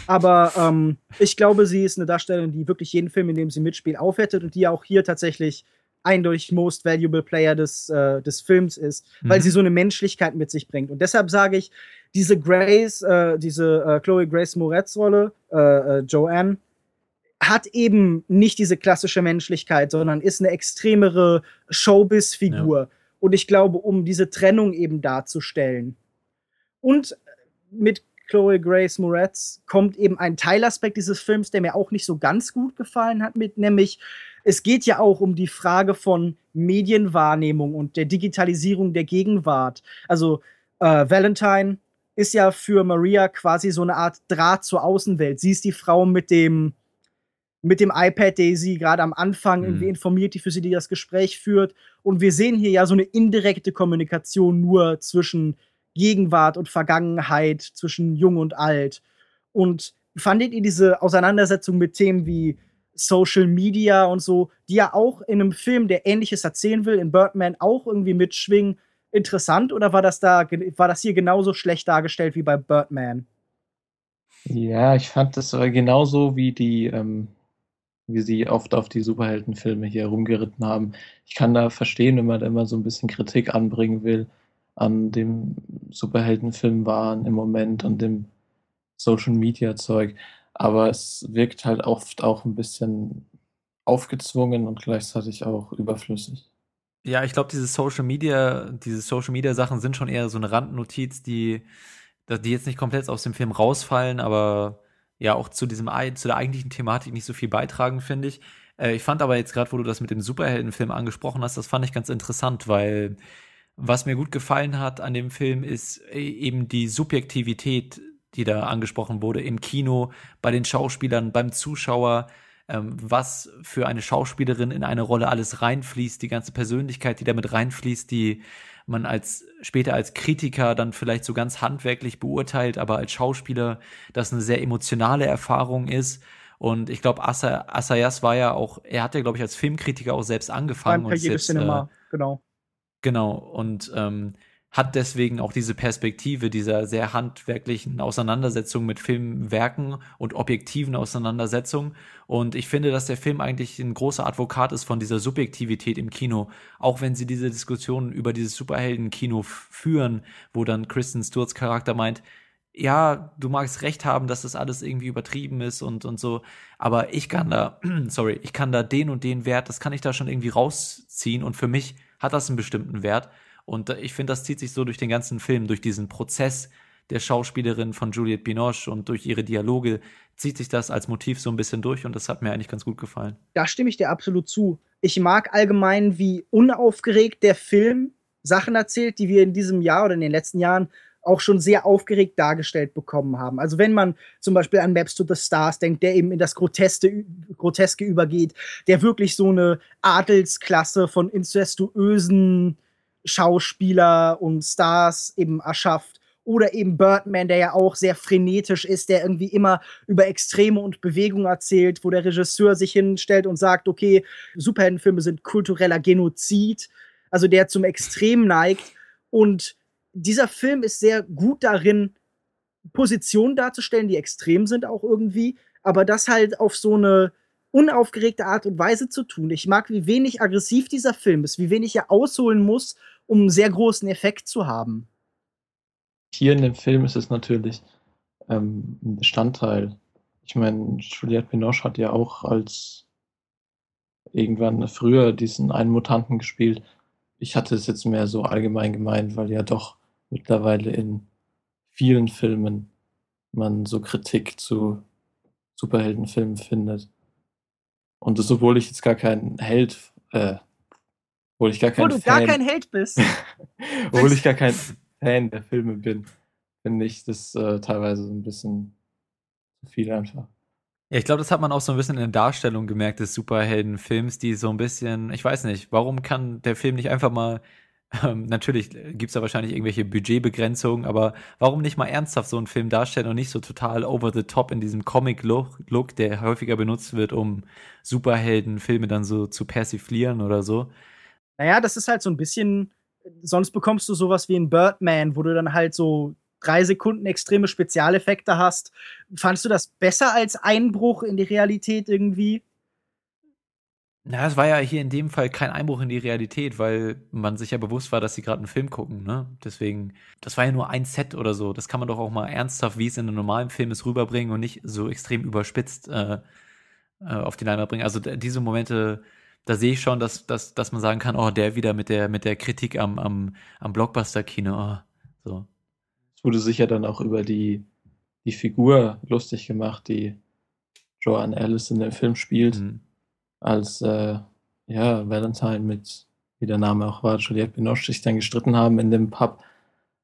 Aber ähm, ich glaube, sie ist eine Darstellerin, die wirklich jeden Film, in dem sie mitspielt, aufwertet und die auch hier tatsächlich eindeutig Most Valuable Player des, äh, des Films ist, mhm. weil sie so eine Menschlichkeit mit sich bringt. Und deshalb sage ich, diese Grace, äh, diese äh, Chloe Grace Moretz Rolle, äh, äh, Joanne, hat eben nicht diese klassische Menschlichkeit, sondern ist eine extremere Showbiz-Figur. Ja. Und ich glaube, um diese Trennung eben darzustellen. Und mit Chloe Grace Moretz kommt eben ein Teilaspekt dieses Films, der mir auch nicht so ganz gut gefallen hat, mit nämlich es geht ja auch um die Frage von Medienwahrnehmung und der Digitalisierung der Gegenwart. Also äh, Valentine ist ja für Maria quasi so eine Art Draht zur Außenwelt. Sie ist die Frau mit dem mit dem iPad, der sie gerade am Anfang mhm. irgendwie informiert, die für sie die das Gespräch führt. Und wir sehen hier ja so eine indirekte Kommunikation nur zwischen Gegenwart und Vergangenheit, zwischen Jung und Alt. Und fandet ihr diese Auseinandersetzung mit Themen wie Social Media und so, die ja auch in einem Film, der Ähnliches erzählen will, in Birdman auch irgendwie mitschwingen, interessant oder war das da, war das hier genauso schlecht dargestellt wie bei Birdman? Ja, ich fand das genauso wie die, ähm, wie sie oft auf die Superheldenfilme hier rumgeritten haben. Ich kann da verstehen, wenn man da immer so ein bisschen Kritik anbringen will an dem Superheldenfilm waren im Moment und dem Social Media Zeug aber es wirkt halt oft auch ein bisschen aufgezwungen und gleichzeitig auch überflüssig. Ja, ich glaube, diese Social Media, diese Social Media Sachen sind schon eher so eine Randnotiz, die, die jetzt nicht komplett aus dem Film rausfallen, aber ja auch zu diesem zu der eigentlichen Thematik nicht so viel beitragen, finde ich. Äh, ich fand aber jetzt gerade, wo du das mit dem Superheldenfilm angesprochen hast, das fand ich ganz interessant, weil was mir gut gefallen hat an dem Film ist äh, eben die Subjektivität die da angesprochen wurde, im Kino, bei den Schauspielern, beim Zuschauer. ähm, was für eine Schauspielerin in eine Rolle alles reinfließt, die ganze Persönlichkeit, die damit reinfließt, die man als später als Kritiker dann vielleicht so ganz handwerklich beurteilt, aber als Schauspieler das eine sehr emotionale Erfahrung ist. Und ich glaube, Asa, Asayas war ja auch, er hat ja, glaube ich, als Filmkritiker auch selbst angefangen. Beim selbst, Cinema, äh, genau. Genau. Und ähm, hat deswegen auch diese Perspektive dieser sehr handwerklichen Auseinandersetzung mit Filmwerken und objektiven Auseinandersetzungen. Und ich finde, dass der Film eigentlich ein großer Advokat ist von dieser Subjektivität im Kino. Auch wenn sie diese Diskussionen über dieses Superhelden-Kino führen, wo dann Kristen Stewarts Charakter meint, ja, du magst recht haben, dass das alles irgendwie übertrieben ist und, und so, aber ich kann da, sorry, ich kann da den und den Wert, das kann ich da schon irgendwie rausziehen und für mich hat das einen bestimmten Wert und ich finde, das zieht sich so durch den ganzen Film, durch diesen Prozess der Schauspielerin von Juliette Binoche und durch ihre Dialoge zieht sich das als Motiv so ein bisschen durch und das hat mir eigentlich ganz gut gefallen. Da stimme ich dir absolut zu. Ich mag allgemein, wie unaufgeregt der Film Sachen erzählt, die wir in diesem Jahr oder in den letzten Jahren auch schon sehr aufgeregt dargestellt bekommen haben. Also wenn man zum Beispiel an Maps to the Stars denkt, der eben in das Groteske, Groteske übergeht, der wirklich so eine Adelsklasse von incestuösen Schauspieler und Stars eben erschafft. Oder eben Birdman, der ja auch sehr frenetisch ist, der irgendwie immer über Extreme und Bewegung erzählt, wo der Regisseur sich hinstellt und sagt, okay, Superheldenfilme sind kultureller Genozid, also der zum Extrem neigt. Und dieser Film ist sehr gut darin, Positionen darzustellen, die extrem sind auch irgendwie, aber das halt auf so eine unaufgeregte Art und Weise zu tun. Ich mag, wie wenig aggressiv dieser Film ist, wie wenig er ausholen muss, um einen sehr großen Effekt zu haben. Hier in dem Film ist es natürlich ähm, ein Bestandteil. Ich meine, Juliette Binoche hat ja auch als irgendwann früher diesen einen Mutanten gespielt. Ich hatte es jetzt mehr so allgemein gemeint, weil ja doch mittlerweile in vielen Filmen man so Kritik zu Superheldenfilmen findet. Und das, obwohl ich jetzt gar kein Held äh, obwohl ich gar kein Obwohl du Fan, gar kein Held bist. obwohl ich gar kein Fan der Filme bin, finde ich das äh, teilweise so ein bisschen zu viel einfach. Ja, ich glaube, das hat man auch so ein bisschen in der Darstellung gemerkt des Superheldenfilms, die so ein bisschen, ich weiß nicht, warum kann der Film nicht einfach mal, ähm, natürlich gibt's da wahrscheinlich irgendwelche Budgetbegrenzungen, aber warum nicht mal ernsthaft so einen Film darstellen und nicht so total over the top in diesem Comic-Look, der häufiger benutzt wird, um Superheldenfilme dann so zu persiflieren oder so. Naja, das ist halt so ein bisschen, sonst bekommst du sowas wie ein Birdman, wo du dann halt so drei Sekunden extreme Spezialeffekte hast. Fandest du das besser als Einbruch in die Realität irgendwie? Na, es war ja hier in dem Fall kein Einbruch in die Realität, weil man sich ja bewusst war, dass sie gerade einen Film gucken, ne? Deswegen, das war ja nur ein Set oder so. Das kann man doch auch mal ernsthaft, wie es in einem normalen Film ist, rüberbringen und nicht so extrem überspitzt äh, äh auf die Leinwand bringen. Also diese Momente da sehe ich schon, dass, dass, dass man sagen kann, oh, der wieder mit der, mit der Kritik am, am, am Blockbuster-Kino. Oh, so. Es wurde sicher dann auch über die, die Figur lustig gemacht, die Joanne Alice in dem Film spielt, mhm. Als äh, ja, Valentine mit, wie der Name auch war, Juliette Binoche sich dann gestritten haben in dem Pub.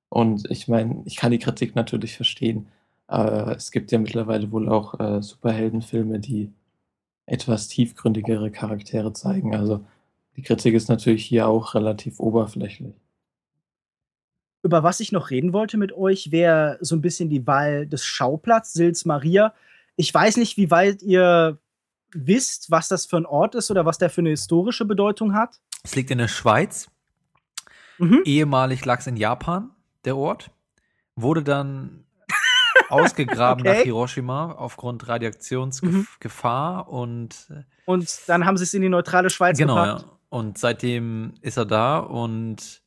Und ich meine, ich kann die Kritik natürlich verstehen, aber es gibt ja mittlerweile wohl auch äh, Superheldenfilme, die etwas tiefgründigere Charaktere zeigen. Also die Kritik ist natürlich hier auch relativ oberflächlich. Über was ich noch reden wollte mit euch, wäre so ein bisschen die Wahl des Schauplatzes, Sils Maria. Ich weiß nicht, wie weit ihr wisst, was das für ein Ort ist oder was der für eine historische Bedeutung hat. Es liegt in der Schweiz. Mhm. Ehemalig lag es in Japan, der Ort. Wurde dann ausgegraben okay. nach Hiroshima aufgrund Radiationsgefahr mhm. und äh, und dann haben sie es in die neutrale Schweiz genau, gepackt. Ja. Und seitdem ist er da und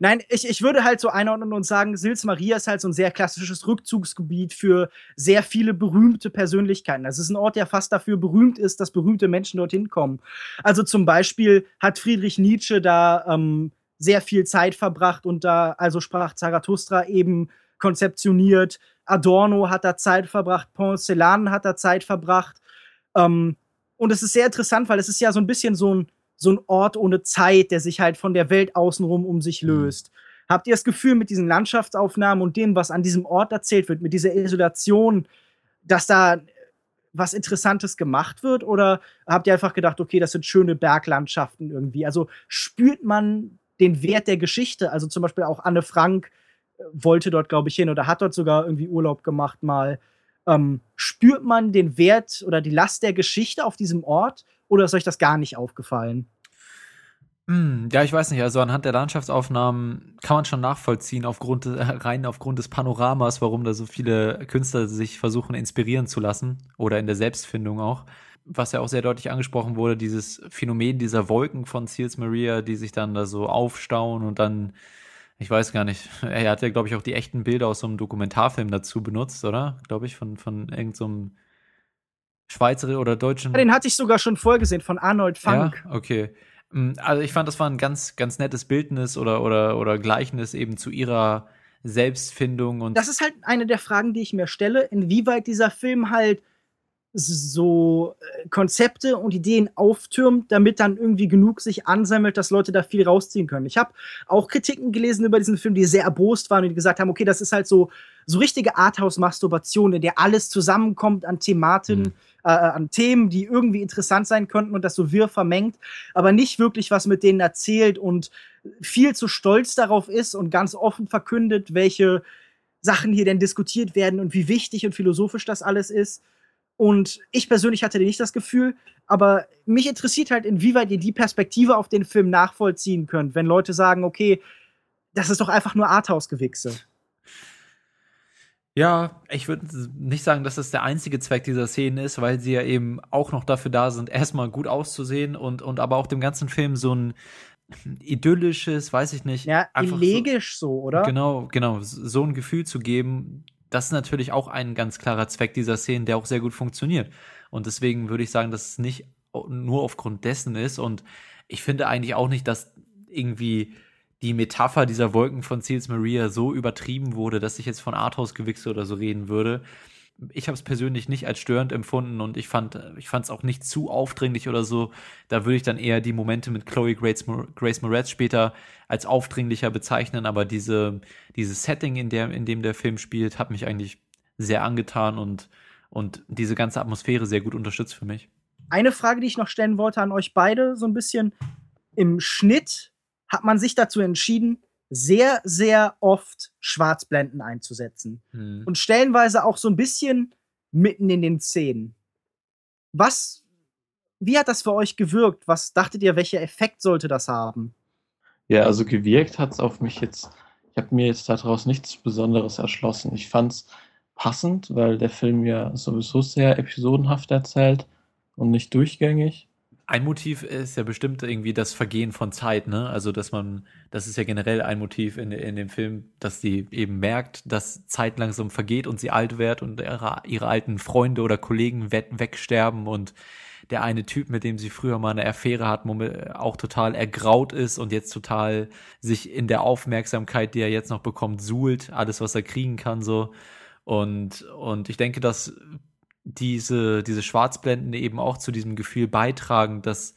Nein, ich, ich würde halt so einordnen und sagen, Sils Maria ist halt so ein sehr klassisches Rückzugsgebiet für sehr viele berühmte Persönlichkeiten. Das ist ein Ort, der fast dafür berühmt ist, dass berühmte Menschen dorthin kommen. Also zum Beispiel hat Friedrich Nietzsche da ähm, sehr viel Zeit verbracht und da, also sprach Zarathustra eben konzeptioniert. Adorno hat da Zeit verbracht, Poncelan hat da Zeit verbracht. Ähm, und es ist sehr interessant, weil es ist ja so ein bisschen so ein, so ein Ort ohne Zeit, der sich halt von der Welt außenrum um sich mhm. löst. Mhm. Habt ihr das Gefühl, mit diesen Landschaftsaufnahmen und dem, was an diesem Ort erzählt wird, mit dieser Isolation, dass da was Interessantes gemacht wird? Oder habt ihr einfach gedacht, okay, das sind schöne Berglandschaften irgendwie? Also spürt man den Wert der Geschichte? Also zum Beispiel auch Anne Frank äh, wollte dort, glaube ich, hin oder hat dort sogar irgendwie Urlaub gemacht mal. Ähm, spürt man den Wert oder die Last der Geschichte auf diesem Ort oder ist euch das gar nicht aufgefallen? Hm, ja, ich weiß nicht. Also anhand der Landschaftsaufnahmen kann man schon nachvollziehen, aufgrund, äh, rein aufgrund des Panoramas, warum da so viele Künstler sich versuchen inspirieren zu lassen oder in der Selbstfindung auch. Was ja auch sehr deutlich angesprochen wurde, dieses Phänomen dieser Wolken von Seals Maria, die sich dann da so aufstauen und dann, ich weiß gar nicht, er hat ja, glaube ich, auch die echten Bilder aus so einem Dokumentarfilm dazu benutzt, oder? Glaube ich, von, von irgendeinem so Schweizer oder deutschen. Ja, den hatte ich sogar schon vorgesehen, von Arnold Funk. Ja, okay. Hm, also ich fand, das war ein ganz, ganz nettes Bildnis oder, oder, oder Gleichnis eben zu ihrer Selbstfindung und. Das ist halt eine der Fragen, die ich mir stelle, inwieweit dieser Film halt so äh, Konzepte und Ideen auftürmt, damit dann irgendwie genug sich ansammelt, dass Leute da viel rausziehen können. Ich habe auch Kritiken gelesen über diesen Film, die sehr erbost waren und die gesagt haben, okay, das ist halt so so richtige Arthouse-Masturbation, in der alles zusammenkommt an Thematen, mhm. Äh, an Themen, die irgendwie interessant sein könnten und das so wirr vermengt, aber nicht wirklich was mit denen erzählt und viel zu stolz darauf ist und ganz offen verkündet, welche Sachen hier denn diskutiert werden und wie wichtig und philosophisch das alles ist. Und ich persönlich hatte nicht das Gefühl, aber mich interessiert halt, inwieweit ihr die Perspektive auf den Film nachvollziehen könnt, wenn Leute sagen, okay, das ist doch einfach nur Arthouse-Gewichse. Ja, ich würde nicht sagen, dass das der einzige Zweck dieser Szene ist, weil sie ja eben auch noch dafür da sind, erstmal gut auszusehen und, und aber auch dem ganzen Film so ein idyllisches, weiß ich nicht. Ja, elegisch so, so, oder? Genau, genau, so ein Gefühl zu geben, das ist natürlich auch ein ganz klarer Zweck dieser Szene, der auch sehr gut funktioniert. Und deswegen würde ich sagen, dass es nicht nur aufgrund dessen ist. Und ich finde eigentlich auch nicht, dass irgendwie die Metapher dieser Wolken von Seals Maria so übertrieben wurde, dass ich jetzt von Arthouse-Gewichse oder so reden würde. Ich habe es persönlich nicht als störend empfunden und ich fand ich es auch nicht zu aufdringlich oder so. Da würde ich dann eher die Momente mit Chloe Grace, Grace Moretz später als aufdringlicher bezeichnen, aber diese dieses Setting, in der in dem der Film spielt, hat mich eigentlich sehr angetan und und diese ganze Atmosphäre sehr gut unterstützt für mich. Eine Frage, die ich noch stellen wollte an euch beide, so ein bisschen im Schnitt hat man sich dazu entschieden, sehr, sehr oft Schwarzblenden einzusetzen. Hm. Und stellenweise auch so ein bisschen mitten in den Szenen. Was, wie hat das für euch gewirkt? Was dachtet ihr, welcher Effekt sollte das haben? Ja, also gewirkt hat es auf mich jetzt, ich habe mir jetzt daraus nichts Besonderes erschlossen. Ich fand es passend, weil der Film ja sowieso sehr episodenhaft erzählt und nicht durchgängig. Ein Motiv ist ja bestimmt irgendwie das Vergehen von Zeit, ne? Also, dass man, das ist ja generell ein Motiv in, in dem Film, dass sie eben merkt, dass Zeit langsam vergeht und sie alt wird und ihre, ihre alten Freunde oder Kollegen wegsterben und der eine Typ, mit dem sie früher mal eine Affäre hat, auch total ergraut ist und jetzt total sich in der Aufmerksamkeit, die er jetzt noch bekommt, suhlt, alles, was er kriegen kann, so. Und, und ich denke, dass diese, diese Schwarzblenden eben auch zu diesem Gefühl beitragen, dass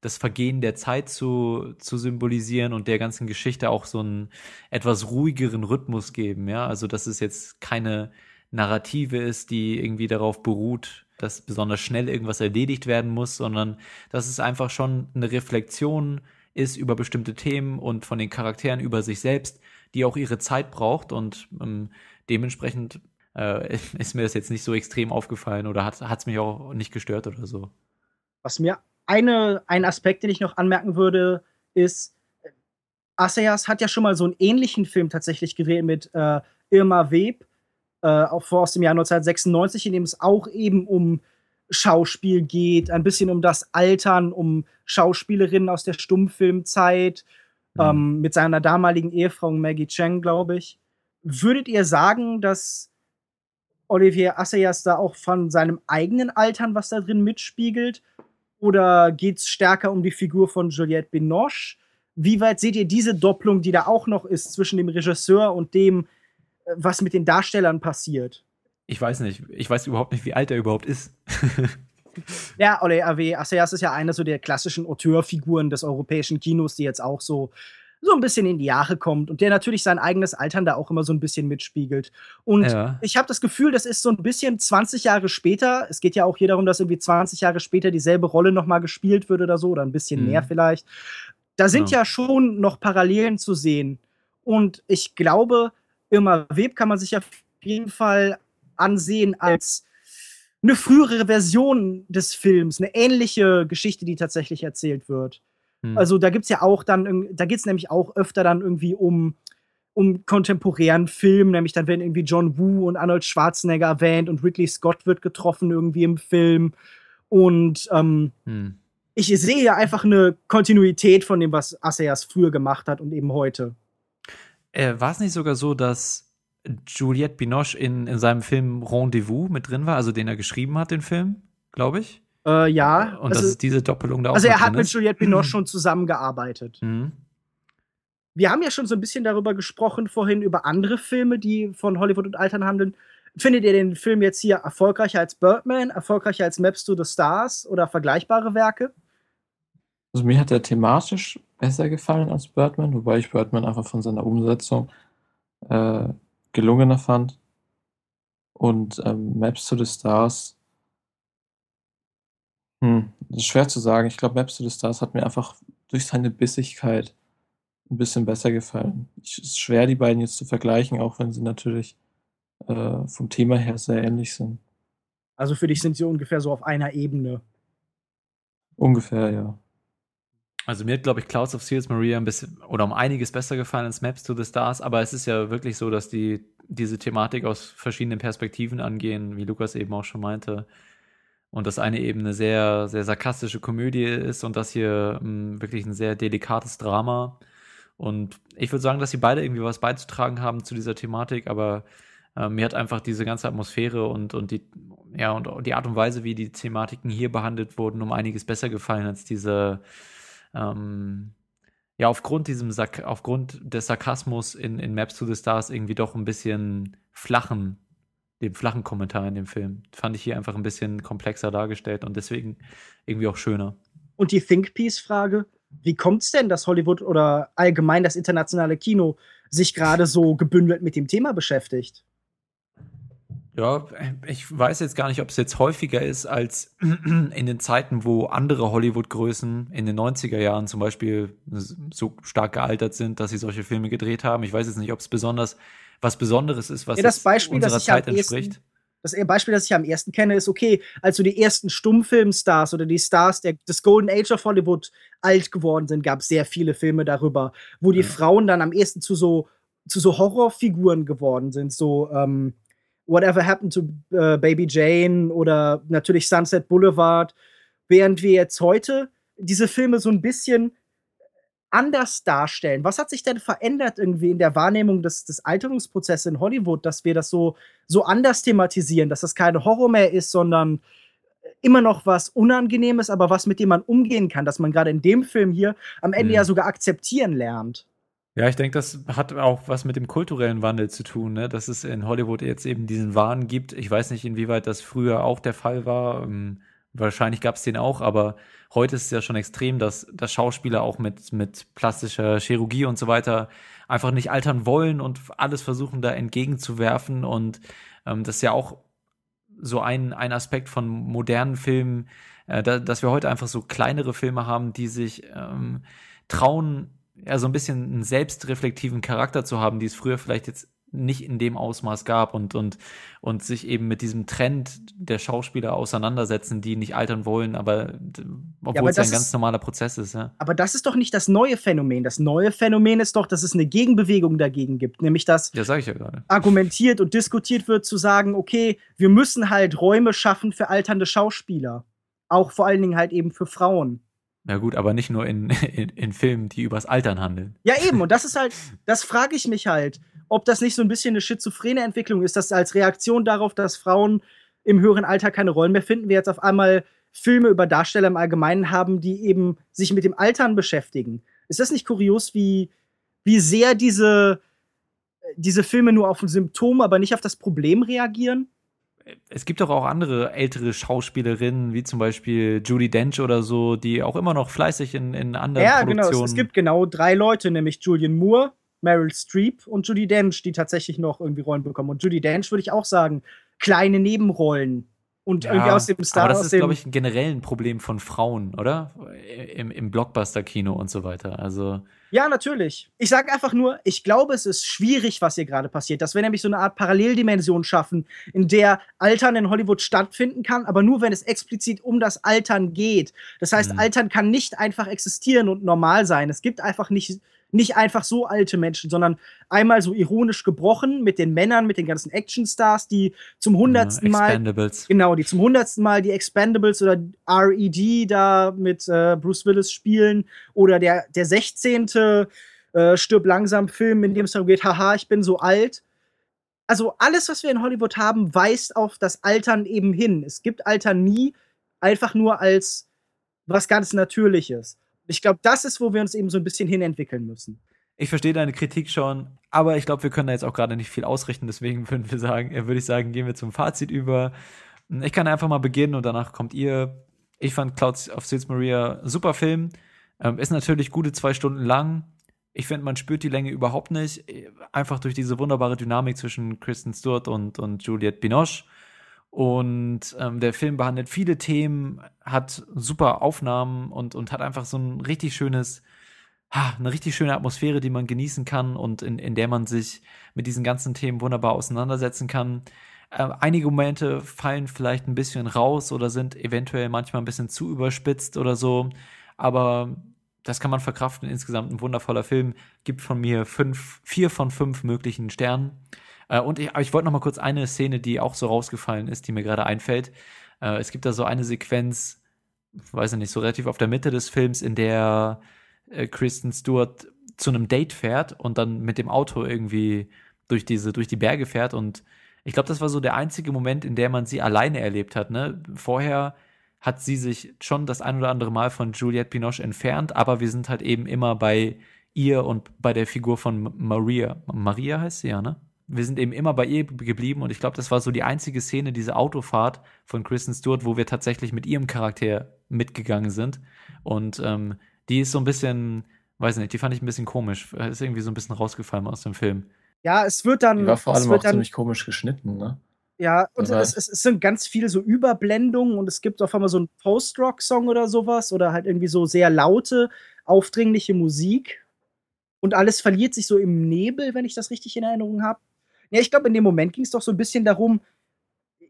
das Vergehen der Zeit zu, zu symbolisieren und der ganzen Geschichte auch so einen etwas ruhigeren Rhythmus geben, ja. Also, dass es jetzt keine Narrative ist, die irgendwie darauf beruht, dass besonders schnell irgendwas erledigt werden muss, sondern dass es einfach schon eine Reflexion ist über bestimmte Themen und von den Charakteren über sich selbst, die auch ihre Zeit braucht und ähm, dementsprechend äh, ist mir das jetzt nicht so extrem aufgefallen oder hat es mich auch nicht gestört oder so. Was mir eine, ein Aspekt, den ich noch anmerken würde, ist, Assayas hat ja schon mal so einen ähnlichen Film tatsächlich gedreht mit äh, Irma Web, äh, auch vor aus dem Jahr 1996, in dem es auch eben um Schauspiel geht, ein bisschen um das Altern, um Schauspielerinnen aus der Stummfilmzeit, mhm. ähm, mit seiner damaligen Ehefrau Maggie Cheng, glaube ich. Würdet ihr sagen, dass Olivier Assayas da auch von seinem eigenen Altern was da drin mitspiegelt? Oder geht es stärker um die Figur von Juliette Binoche? Wie weit seht ihr diese Doppelung, die da auch noch ist zwischen dem Regisseur und dem, äh, was mit den Darstellern passiert? Ich weiß nicht. Ich weiß überhaupt nicht, wie alt er überhaupt ist. ja, A.W. Assayas ist ja eine so der klassischen Auteurfiguren des europäischen Kinos, die jetzt auch so so ein bisschen in die Jahre kommt und der natürlich sein eigenes Altern da auch immer so ein bisschen mitspiegelt. Und ja. ich habe das Gefühl, das ist so ein bisschen 20 Jahre später. Es geht ja auch hier darum, dass irgendwie 20 Jahre später dieselbe Rolle nochmal gespielt wird oder so, oder ein bisschen mhm. mehr vielleicht. Da sind ja. ja schon noch Parallelen zu sehen. Und ich glaube, Irma Web kann man sich auf jeden Fall ansehen als eine frühere Version des Films, eine ähnliche Geschichte, die tatsächlich erzählt wird. Hm. Also da gibt es ja auch dann, da geht es nämlich auch öfter dann irgendwie um, um kontemporären Film, nämlich dann werden irgendwie John Woo und Arnold Schwarzenegger erwähnt und Ridley Scott wird getroffen irgendwie im Film. Und ähm, hm. ich sehe ja einfach eine Kontinuität von dem, was Assayas früher gemacht hat und eben heute. Äh, War es nicht sogar so, dass Juliette Binoche in, in seinem Film Rendezvous mit drin war, also den er geschrieben hat, den Film, glaube ich? Äh, ja. Und also, das ist diese Doppelung da auch Also er hat mit ist? Juliette Binoche schon zusammengearbeitet. Mhm. Wir haben ja schon so ein bisschen darüber gesprochen vorhin, über andere Filme, die von Hollywood und Altern handeln. Findet ihr den Film jetzt hier erfolgreicher als Birdman, erfolgreicher als Maps to the Stars oder vergleichbare Werke? Also mir hat er thematisch besser gefallen als Birdman, wobei ich Birdman einfach von seiner Umsetzung äh, gelungener fand. Und ähm, Maps to the Stars hm, das ist schwer zu sagen. Ich glaube, Maps to the Stars hat mir einfach durch seine Bissigkeit ein bisschen besser gefallen. Es ist schwer, die beiden jetzt zu vergleichen, auch wenn sie natürlich äh, vom Thema her sehr ähnlich sind. Also für dich sind sie ungefähr so auf einer Ebene. Ungefähr, ja. Also mir hat, glaube ich, Clouds of Seals Maria ein bisschen oder um einiges besser gefallen als Maps to the Stars, aber es ist ja wirklich so, dass die diese Thematik aus verschiedenen Perspektiven angehen, wie Lukas eben auch schon meinte und das eine eben eine sehr, sehr sarkastische Komödie ist und das hier mh, hm, wirklich ein sehr delikates Drama. Und ich würde sagen, dass sie beide irgendwie was beizutragen haben zu dieser Thematik, aber äh, mir hat einfach diese ganze Atmosphäre und, und die, ja, und die Art und Weise, wie die Thematiken hier behandelt wurden, um einiges besser gefallen als diese, ähm, ja, aufgrund diesem Sark aufgrund des Sarkasmus in, in Maps to the Stars irgendwie doch ein bisschen flachen dem flachen Kommentar in dem Film. Fand ich hier einfach ein bisschen komplexer dargestellt und deswegen irgendwie auch schöner. Und die Think Piece-Frage, wie kommt es denn, dass Hollywood oder allgemein das internationale Kino sich gerade so gebündelt mit dem Thema beschäftigt? Ja, ich weiß jetzt gar nicht, ob es jetzt häufiger ist als in den Zeiten, wo andere Hollywood-Größen in den 90er Jahren zum Beispiel so stark gealtert sind, dass sie solche Filme gedreht haben. Ich weiß jetzt nicht, ob es besonders was Besonderes ist, was ja, das Beispiel, unserer Zeit entspricht. Ersten, das Beispiel, das ich am ersten kenne, ist okay, als so die ersten Stummfilmstars oder die Stars der, des Golden Age of Hollywood alt geworden sind, gab es sehr viele Filme darüber, wo die ja. Frauen dann am ehesten zu so, zu so Horrorfiguren geworden sind, so ähm, Whatever Happened to uh, Baby Jane oder natürlich Sunset Boulevard, während wir jetzt heute diese Filme so ein bisschen anders darstellen? Was hat sich denn verändert irgendwie in der Wahrnehmung des, des Alterungsprozesses in Hollywood, dass wir das so, so anders thematisieren, dass das keine Horror mehr ist, sondern immer noch was Unangenehmes, aber was, mit dem man umgehen kann, dass man gerade in dem Film hier am Ende mhm. ja sogar akzeptieren lernt. Ja, ich denke, das hat auch was mit dem kulturellen Wandel zu tun, ne? dass es in Hollywood jetzt eben diesen Wahn gibt. Ich weiß nicht, inwieweit das früher auch der Fall war. Ähm, wahrscheinlich gab es den auch, aber heute ist es ja schon extrem, dass, dass Schauspieler auch mit, mit plastischer Chirurgie und so weiter einfach nicht altern wollen und alles versuchen da entgegenzuwerfen. Und ähm, das ist ja auch so ein, ein Aspekt von modernen Filmen, äh, da, dass wir heute einfach so kleinere Filme haben, die sich ähm, trauen, ja, so ein bisschen einen selbstreflektiven Charakter zu haben, die es früher vielleicht jetzt nicht in dem Ausmaß gab und, und, und sich eben mit diesem Trend der Schauspieler auseinandersetzen, die nicht altern wollen, aber obwohl ja, aber es ein ganz normaler Prozess ist. Ja. Aber das ist doch nicht das neue Phänomen. Das neue Phänomen ist doch, dass es eine Gegenbewegung dagegen gibt, nämlich dass ja, ja argumentiert und diskutiert wird, zu sagen, okay, wir müssen halt Räume schaffen für alternde Schauspieler. Auch vor allen Dingen halt eben für Frauen. Ja gut, aber nicht nur in, in, in Filmen, die übers Altern handeln. Ja eben, und das ist halt, das frage ich mich halt ob das nicht so ein bisschen eine schizophrene Entwicklung ist, dass als Reaktion darauf, dass Frauen im höheren Alter keine Rollen mehr finden, wir jetzt auf einmal Filme über Darsteller im Allgemeinen haben, die eben sich mit dem Altern beschäftigen. Ist das nicht kurios, wie, wie sehr diese, diese Filme nur auf ein Symptom, aber nicht auf das Problem reagieren? es gibt doch auch andere ältere Schauspielerinnen, wie zum Beispiel Judy Dench oder so, die auch immer noch fleißig in, in anderen ja, Produktionen. genau. Es, es gibt genau drei Leute, nämlich Julian Moore, Meryl Streep und Judy Dench, die tatsächlich noch irgendwie Rollen bekommen. Und Judy Dench würde ich auch sagen, kleine Nebenrollen. Und Ja, irgendwie aus dem Star, aber das ist, glaube ich, ein generell ein Problem von Frauen, oder? Im, im Blockbuster-Kino und so weiter. Also, Ja, natürlich. Ich sage einfach nur, ich glaube, es ist schwierig, was hier gerade passiert. Dass wir nämlich so eine Art Paralleldimension schaffen, in der Altern in Hollywood stattfinden kann, aber nur, wenn es explizit um das Altern geht. Das heißt, Mhm. Altern kann nicht einfach existieren und normal sein. Es gibt einfach nicht, nicht einfach so alte Menschen, sondern einmal so ironisch gebrochen mit den Männern, mit den ganzen Actionstars, die zum hundertsten Mal Expendables. Genau, die zum hundertsten Mal die Expendables oder R.E.D. da mit äh, Bruce Willis spielen. Oder der, der 16. Äh, Stirb langsam Film, in dem es darum geht, haha, ich bin so alt. Also alles, was wir in Hollywood haben, weist auf das Altern eben hin. Es gibt Altern nie einfach nur als was ganz Natürliches. Ich glaube, das ist, wo wir uns eben so ein bisschen hinentwickeln müssen. Ich verstehe deine Kritik schon, aber ich glaube, wir können da jetzt auch gerade nicht viel ausrichten. Deswegen würden wir sagen, äh, würde ich sagen, gehen wir zum Fazit über. Ich kann einfach mal beginnen und danach kommt ihr. Ich fand Clouds of Sils Maria super Film. Ähm, ist natürlich gute zwei Stunden lang. Ich finde, man spürt die Länge überhaupt nicht. Äh, Einfach durch diese wunderbare Dynamik zwischen Kristen Stewart und, und Juliette Binoche. Und ähm, der Film behandelt viele Themen, hat super Aufnahmen und, und hat einfach so ein richtig schönes, ha, eine richtig schöne Atmosphäre, die man genießen kann und in, in der man sich mit diesen ganzen Themen wunderbar auseinandersetzen kann. Äh, einige Momente fallen vielleicht ein bisschen raus oder sind eventuell manchmal ein bisschen zu überspitzt oder so, aber das kann man verkraften. Insgesamt ein wundervoller Film. Gibt von mir fünf, vier von fünf möglichen Sternen. Äh, und ich, aber ich wollte noch mal kurz eine Szene, die auch so rausgefallen ist, die mir gerade einfällt. Äh, es gibt da so eine Sequenz, weiß ich nicht, so relativ auf der Mitte des Films, in der äh, Kristen Stewart zu einem Date fährt und dann mit dem Auto irgendwie durch diese, durch die Berge fährt. Und ich glaube, das war so der einzige Moment, in der man sie alleine erlebt hat. Ne? Vorher hat sie sich schon das ein oder andere Mal von Juliette Binoche entfernt, aber wir sind halt eben immer bei ihr und bei der Figur von Maria. Maria heißt sie ja, ne? Wir sind eben immer bei ihr geblieben und ich glaube, das war so die einzige Szene, diese Autofahrt von Kristen Stewart, wo wir tatsächlich mit ihrem Charakter mitgegangen sind. Und ähm, die ist so ein bisschen, weiß nicht, die fand ich ein bisschen komisch. Ist irgendwie so ein bisschen rausgefallen aus dem Film. Ja, es wird dann. Die war vor allem auch dann, ziemlich komisch geschnitten, ne? Ja, und Aber- es, es, es sind ganz viele so Überblendungen und es gibt auf einmal so einen Post-Rock-Song oder sowas oder halt irgendwie so sehr laute, aufdringliche Musik. Und alles verliert sich so im Nebel, wenn ich das richtig in Erinnerung habe. Ja, ich glaube, in dem Moment ging es doch so ein bisschen darum,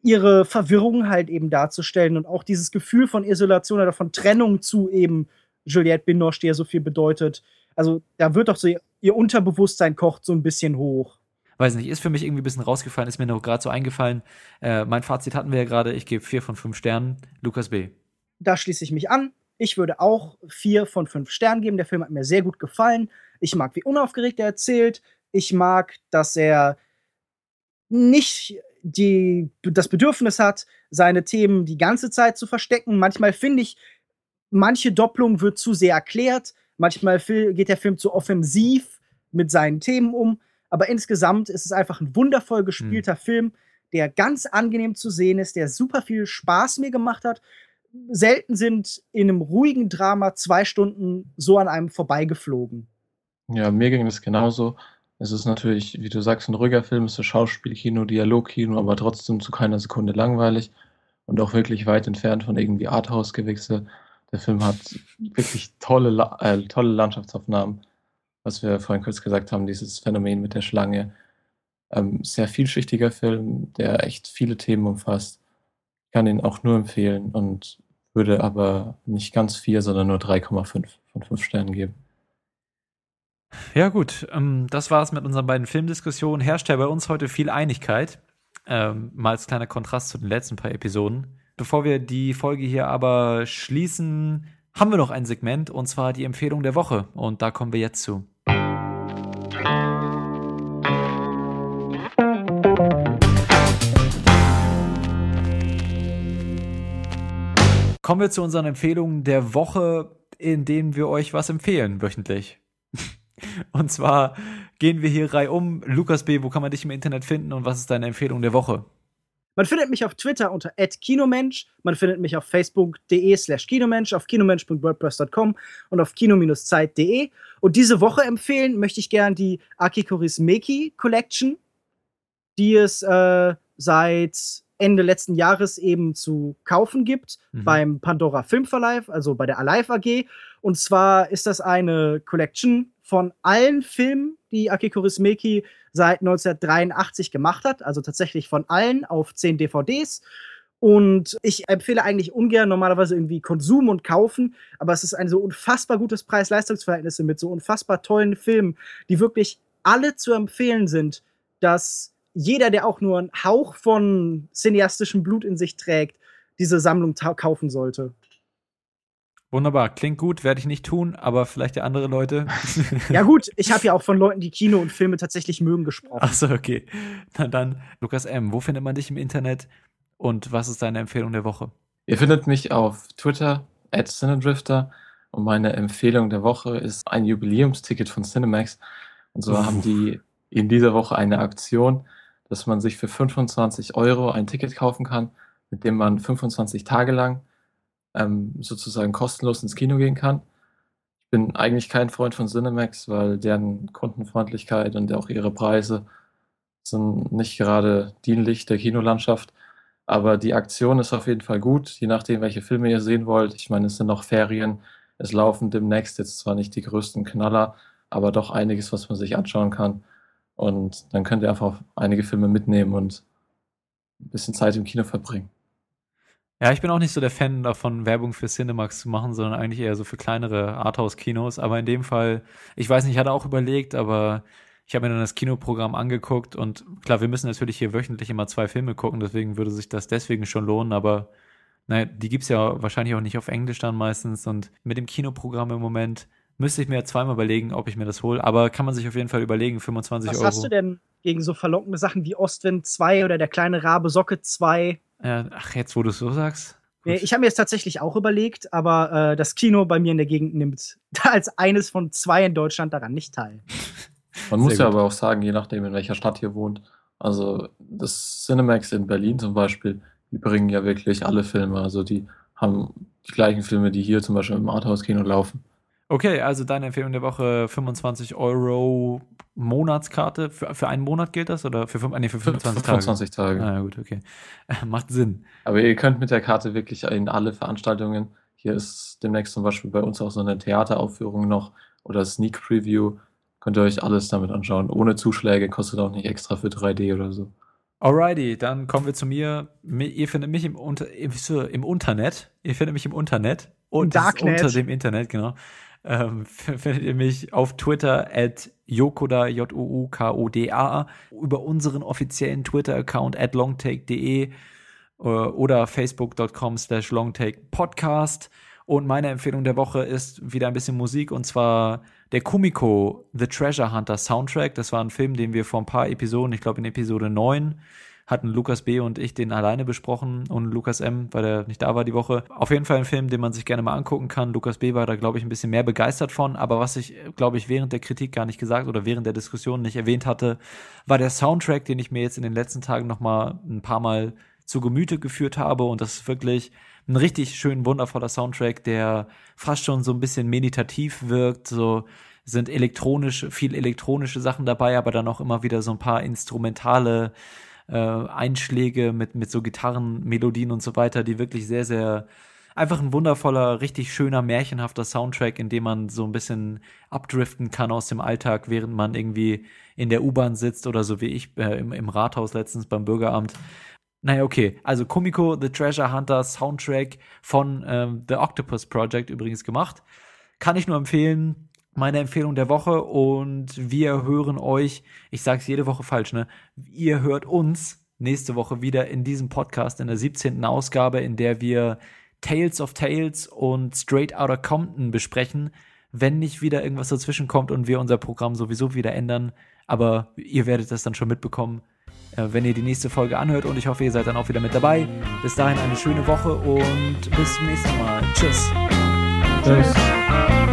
ihre Verwirrung halt eben darzustellen und auch dieses Gefühl von Isolation oder von Trennung zu eben Juliette Binoche, die ja so viel bedeutet. Also da wird doch so ihr, Unterbewusstsein kocht so ein bisschen hoch. Weiß nicht, ist für mich irgendwie ein bisschen rausgefallen, ist mir noch gerade so eingefallen. Äh, mein Fazit hatten wir ja gerade, ich gebe vier von fünf Sternen. Lukas B. Da schließe ich mich an. Ich würde auch vier von fünf Sternen geben. Der Film hat mir sehr gut gefallen. Ich mag, wie unaufgeregt er erzählt. Ich mag, dass er nicht die, das Bedürfnis hat, seine Themen die ganze Zeit zu verstecken. Manchmal finde ich, manche Doppelung wird zu sehr erklärt. Manchmal geht der Film zu offensiv mit seinen Themen um. Aber insgesamt ist es einfach ein wundervoll gespielter Film, der ganz angenehm zu sehen ist, der super viel Spaß mir gemacht hat. Selten sind in einem ruhigen Drama zwei Stunden so an einem vorbeigeflogen. Ja, mir ging das genauso. Es ist natürlich, wie du sagst, ein ruhiger Film, es ist Schauspielkino, Dialogkino, aber trotzdem zu keiner Sekunde langweilig und auch wirklich weit entfernt von irgendwie Arthouse-Gewichse. Der Film hat wirklich tolle, äh, tolle Landschaftsaufnahmen, was wir vorhin kurz gesagt haben, dieses Phänomen mit der Schlange. Ähm, sehr vielschichtiger Film, der echt viele Themen umfasst. Ich kann ihn auch nur empfehlen und würde aber nicht ganz vier, sondern nur 3,5 von 5 Sternen geben. Ja, gut, ähm, das war's mit unseren beiden Filmdiskussionen. Herrscht ja bei uns heute viel Einigkeit. Ähm, mal als kleiner Kontrast zu den letzten paar Episoden. Bevor wir die Folge hier aber schließen, haben wir noch ein Segment und zwar die Empfehlung der Woche. Und da kommen wir jetzt zu. Kommen wir zu unseren Empfehlungen der Woche, in denen wir euch was empfehlen wöchentlich. Und zwar gehen wir hier reihum. Lukas B., wo kann man dich im Internet finden und was ist deine Empfehlung der Woche? Man findet mich auf Twitter unter @kinomensch, man findet mich auf facebook.de/kinomensch, auf kinomensch.wordpress.com und auf kino-zeit.de. Und diese Woche empfehlen möchte ich gern die Akikoris Meki Collection, die es äh, seit Ende letzten Jahres eben zu kaufen gibt mhm. beim Pandora Filmverleih, also bei der Alive AG. Und zwar ist das eine Collection von allen Filmen, die Akiko Rismeki seit 1983 gemacht hat, also tatsächlich von allen auf 10 DVDs. Und ich empfehle eigentlich ungern normalerweise irgendwie Konsum und Kaufen, aber es ist ein so unfassbar gutes Preis-Leistungs-Verhältnis mit so unfassbar tollen Filmen, die wirklich alle zu empfehlen sind, dass jeder, der auch nur einen Hauch von cineastischem Blut in sich trägt, diese Sammlung kaufen sollte. Wunderbar, klingt gut, werde ich nicht tun, aber vielleicht ja andere Leute. ja gut, ich habe ja auch von Leuten, die Kino und Filme tatsächlich mögen, gesprochen. Achso, okay. Na dann, Lukas M., wo findet man dich im Internet und was ist deine Empfehlung der Woche? Ihr findet mich auf Twitter, at Cinedrifter und meine Empfehlung der Woche ist ein Jubiläumsticket von Cinemax. Und zwar haben die in dieser Woche eine Aktion, dass man sich für 25 Euro ein Ticket kaufen kann, mit dem man 25 Tage lang ähm, sozusagen kostenlos ins Kino gehen kann. Ich bin eigentlich kein Freund von Cinemax, weil deren Kundenfreundlichkeit und auch ihre Preise sind nicht gerade dienlich der Kinolandschaft. Aber die Aktion ist auf jeden Fall gut, je nachdem, welche Filme ihr sehen wollt. Ich meine, es sind noch Ferien. Es laufen demnächst jetzt zwar nicht die größten Knaller, aber doch einiges, was man sich anschauen kann. Und dann könnt ihr einfach einige Filme mitnehmen und ein bisschen Zeit im Kino verbringen. Ja, ich bin auch nicht so der Fan davon, Werbung für Cinemax zu machen, sondern eigentlich eher so für kleinere Arthouse-Kinos. Aber in dem Fall, ich weiß nicht, ich hatte auch überlegt, aber ich habe mir dann das Kinoprogramm angeguckt und klar, wir müssen natürlich hier wöchentlich immer zwei Filme gucken, deswegen würde sich das deswegen schon lohnen, aber naja, die gibt's ja wahrscheinlich auch nicht auf Englisch dann meistens und mit dem Kinoprogramm im Moment müsste ich mir zweimal überlegen, ob ich mir das hole, aber kann man sich auf jeden Fall überlegen, 25 Was Euro. Was hast du denn gegen so verlockende Sachen wie Ostwind 2 oder der kleine Rabe Socke 2? Ja, ach, jetzt, wo du es so sagst. Gut. Ich habe mir das tatsächlich auch überlegt, aber äh, das Kino bei mir in der Gegend nimmt als eines von zwei in Deutschland daran nicht teil. Man muss ja aber auch sagen, je nachdem, in welcher Stadt ihr wohnt. Also das Cinemax in Berlin zum Beispiel, die bringen ja wirklich alle Filme. Also die haben die gleichen Filme, die hier zum Beispiel im Arthouse-Kino laufen. Okay, also deine Empfehlung der Woche 25 Euro Monatskarte. Für, für einen Monat gilt das oder für, nee, für 25 Tage? 25 Tage. Ah, ja, gut, okay. Macht Sinn. Aber ihr könnt mit der Karte wirklich in alle Veranstaltungen. Hier ist demnächst zum Beispiel bei uns auch so eine Theateraufführung noch oder Sneak Preview. Könnt ihr euch alles damit anschauen. Ohne Zuschläge, kostet auch nicht extra für 3D oder so. Alrighty, dann kommen wir zu mir. Ihr findet mich im, Unter im Unternet. Ihr findet mich im Unternet. Und Darknet. unter dem Internet, genau ähm, findet ihr mich auf Twitter at Yokoda, J-O-U-K-O-D-A, über unseren offiziellen Twitter-Account at longtake.de äh, oder facebook.com slash longtakepodcast. Und meine Empfehlung der Woche ist wieder ein bisschen Musik und zwar der Kumiko The Treasure Hunter Soundtrack. Das war ein Film, den wir vor ein paar Episoden, ich glaube in Episode 9, hatten Lukas B. und ich den alleine besprochen und Lukas M., weil er nicht da war die Woche. Auf jeden Fall ein Film, den man sich gerne mal angucken kann. Lukas B. war da, glaube ich, ein bisschen mehr begeistert von. Aber was ich, glaube ich, während der Kritik gar nicht gesagt oder während der Diskussion nicht erwähnt hatte, war der Soundtrack, den ich mir jetzt in den letzten Tagen noch mal ein paar Mal zu Gemüte geführt habe. Und das ist wirklich ein richtig schön wundervoller Soundtrack, der fast schon so ein bisschen meditativ wirkt, so sind elektronisch, viel elektronische Sachen dabei, aber dann auch immer wieder so ein paar instrumentale äh, Einschläge mit, mit so Gitarrenmelodien und so weiter, die wirklich sehr, sehr einfach ein wundervoller, richtig schöner, märchenhafter Soundtrack, in dem man so ein bisschen abdriften kann aus dem Alltag, während man irgendwie in der U-Bahn sitzt oder so wie ich äh, im, im Rathaus letztens beim Bürgeramt. Naja, okay. Also Komiko, The Treasure Hunter Soundtrack von ähm, The Octopus Project übrigens gemacht. Kann ich nur empfehlen meine Empfehlung der Woche und wir hören euch, ich sage es jede Woche falsch, ne? Ihr hört uns nächste Woche wieder in diesem Podcast in der 17. Ausgabe, in der wir Tales of Tales und Straight Outta Compton besprechen, wenn nicht wieder irgendwas dazwischen kommt und wir unser Programm sowieso wieder ändern, aber ihr werdet das dann schon mitbekommen, äh, wenn ihr die nächste Folge anhört und ich hoffe, ihr seid dann auch wieder mit dabei. Bis dahin eine schöne Woche und bis zum nächsten Mal. Tschüss. Tschüss.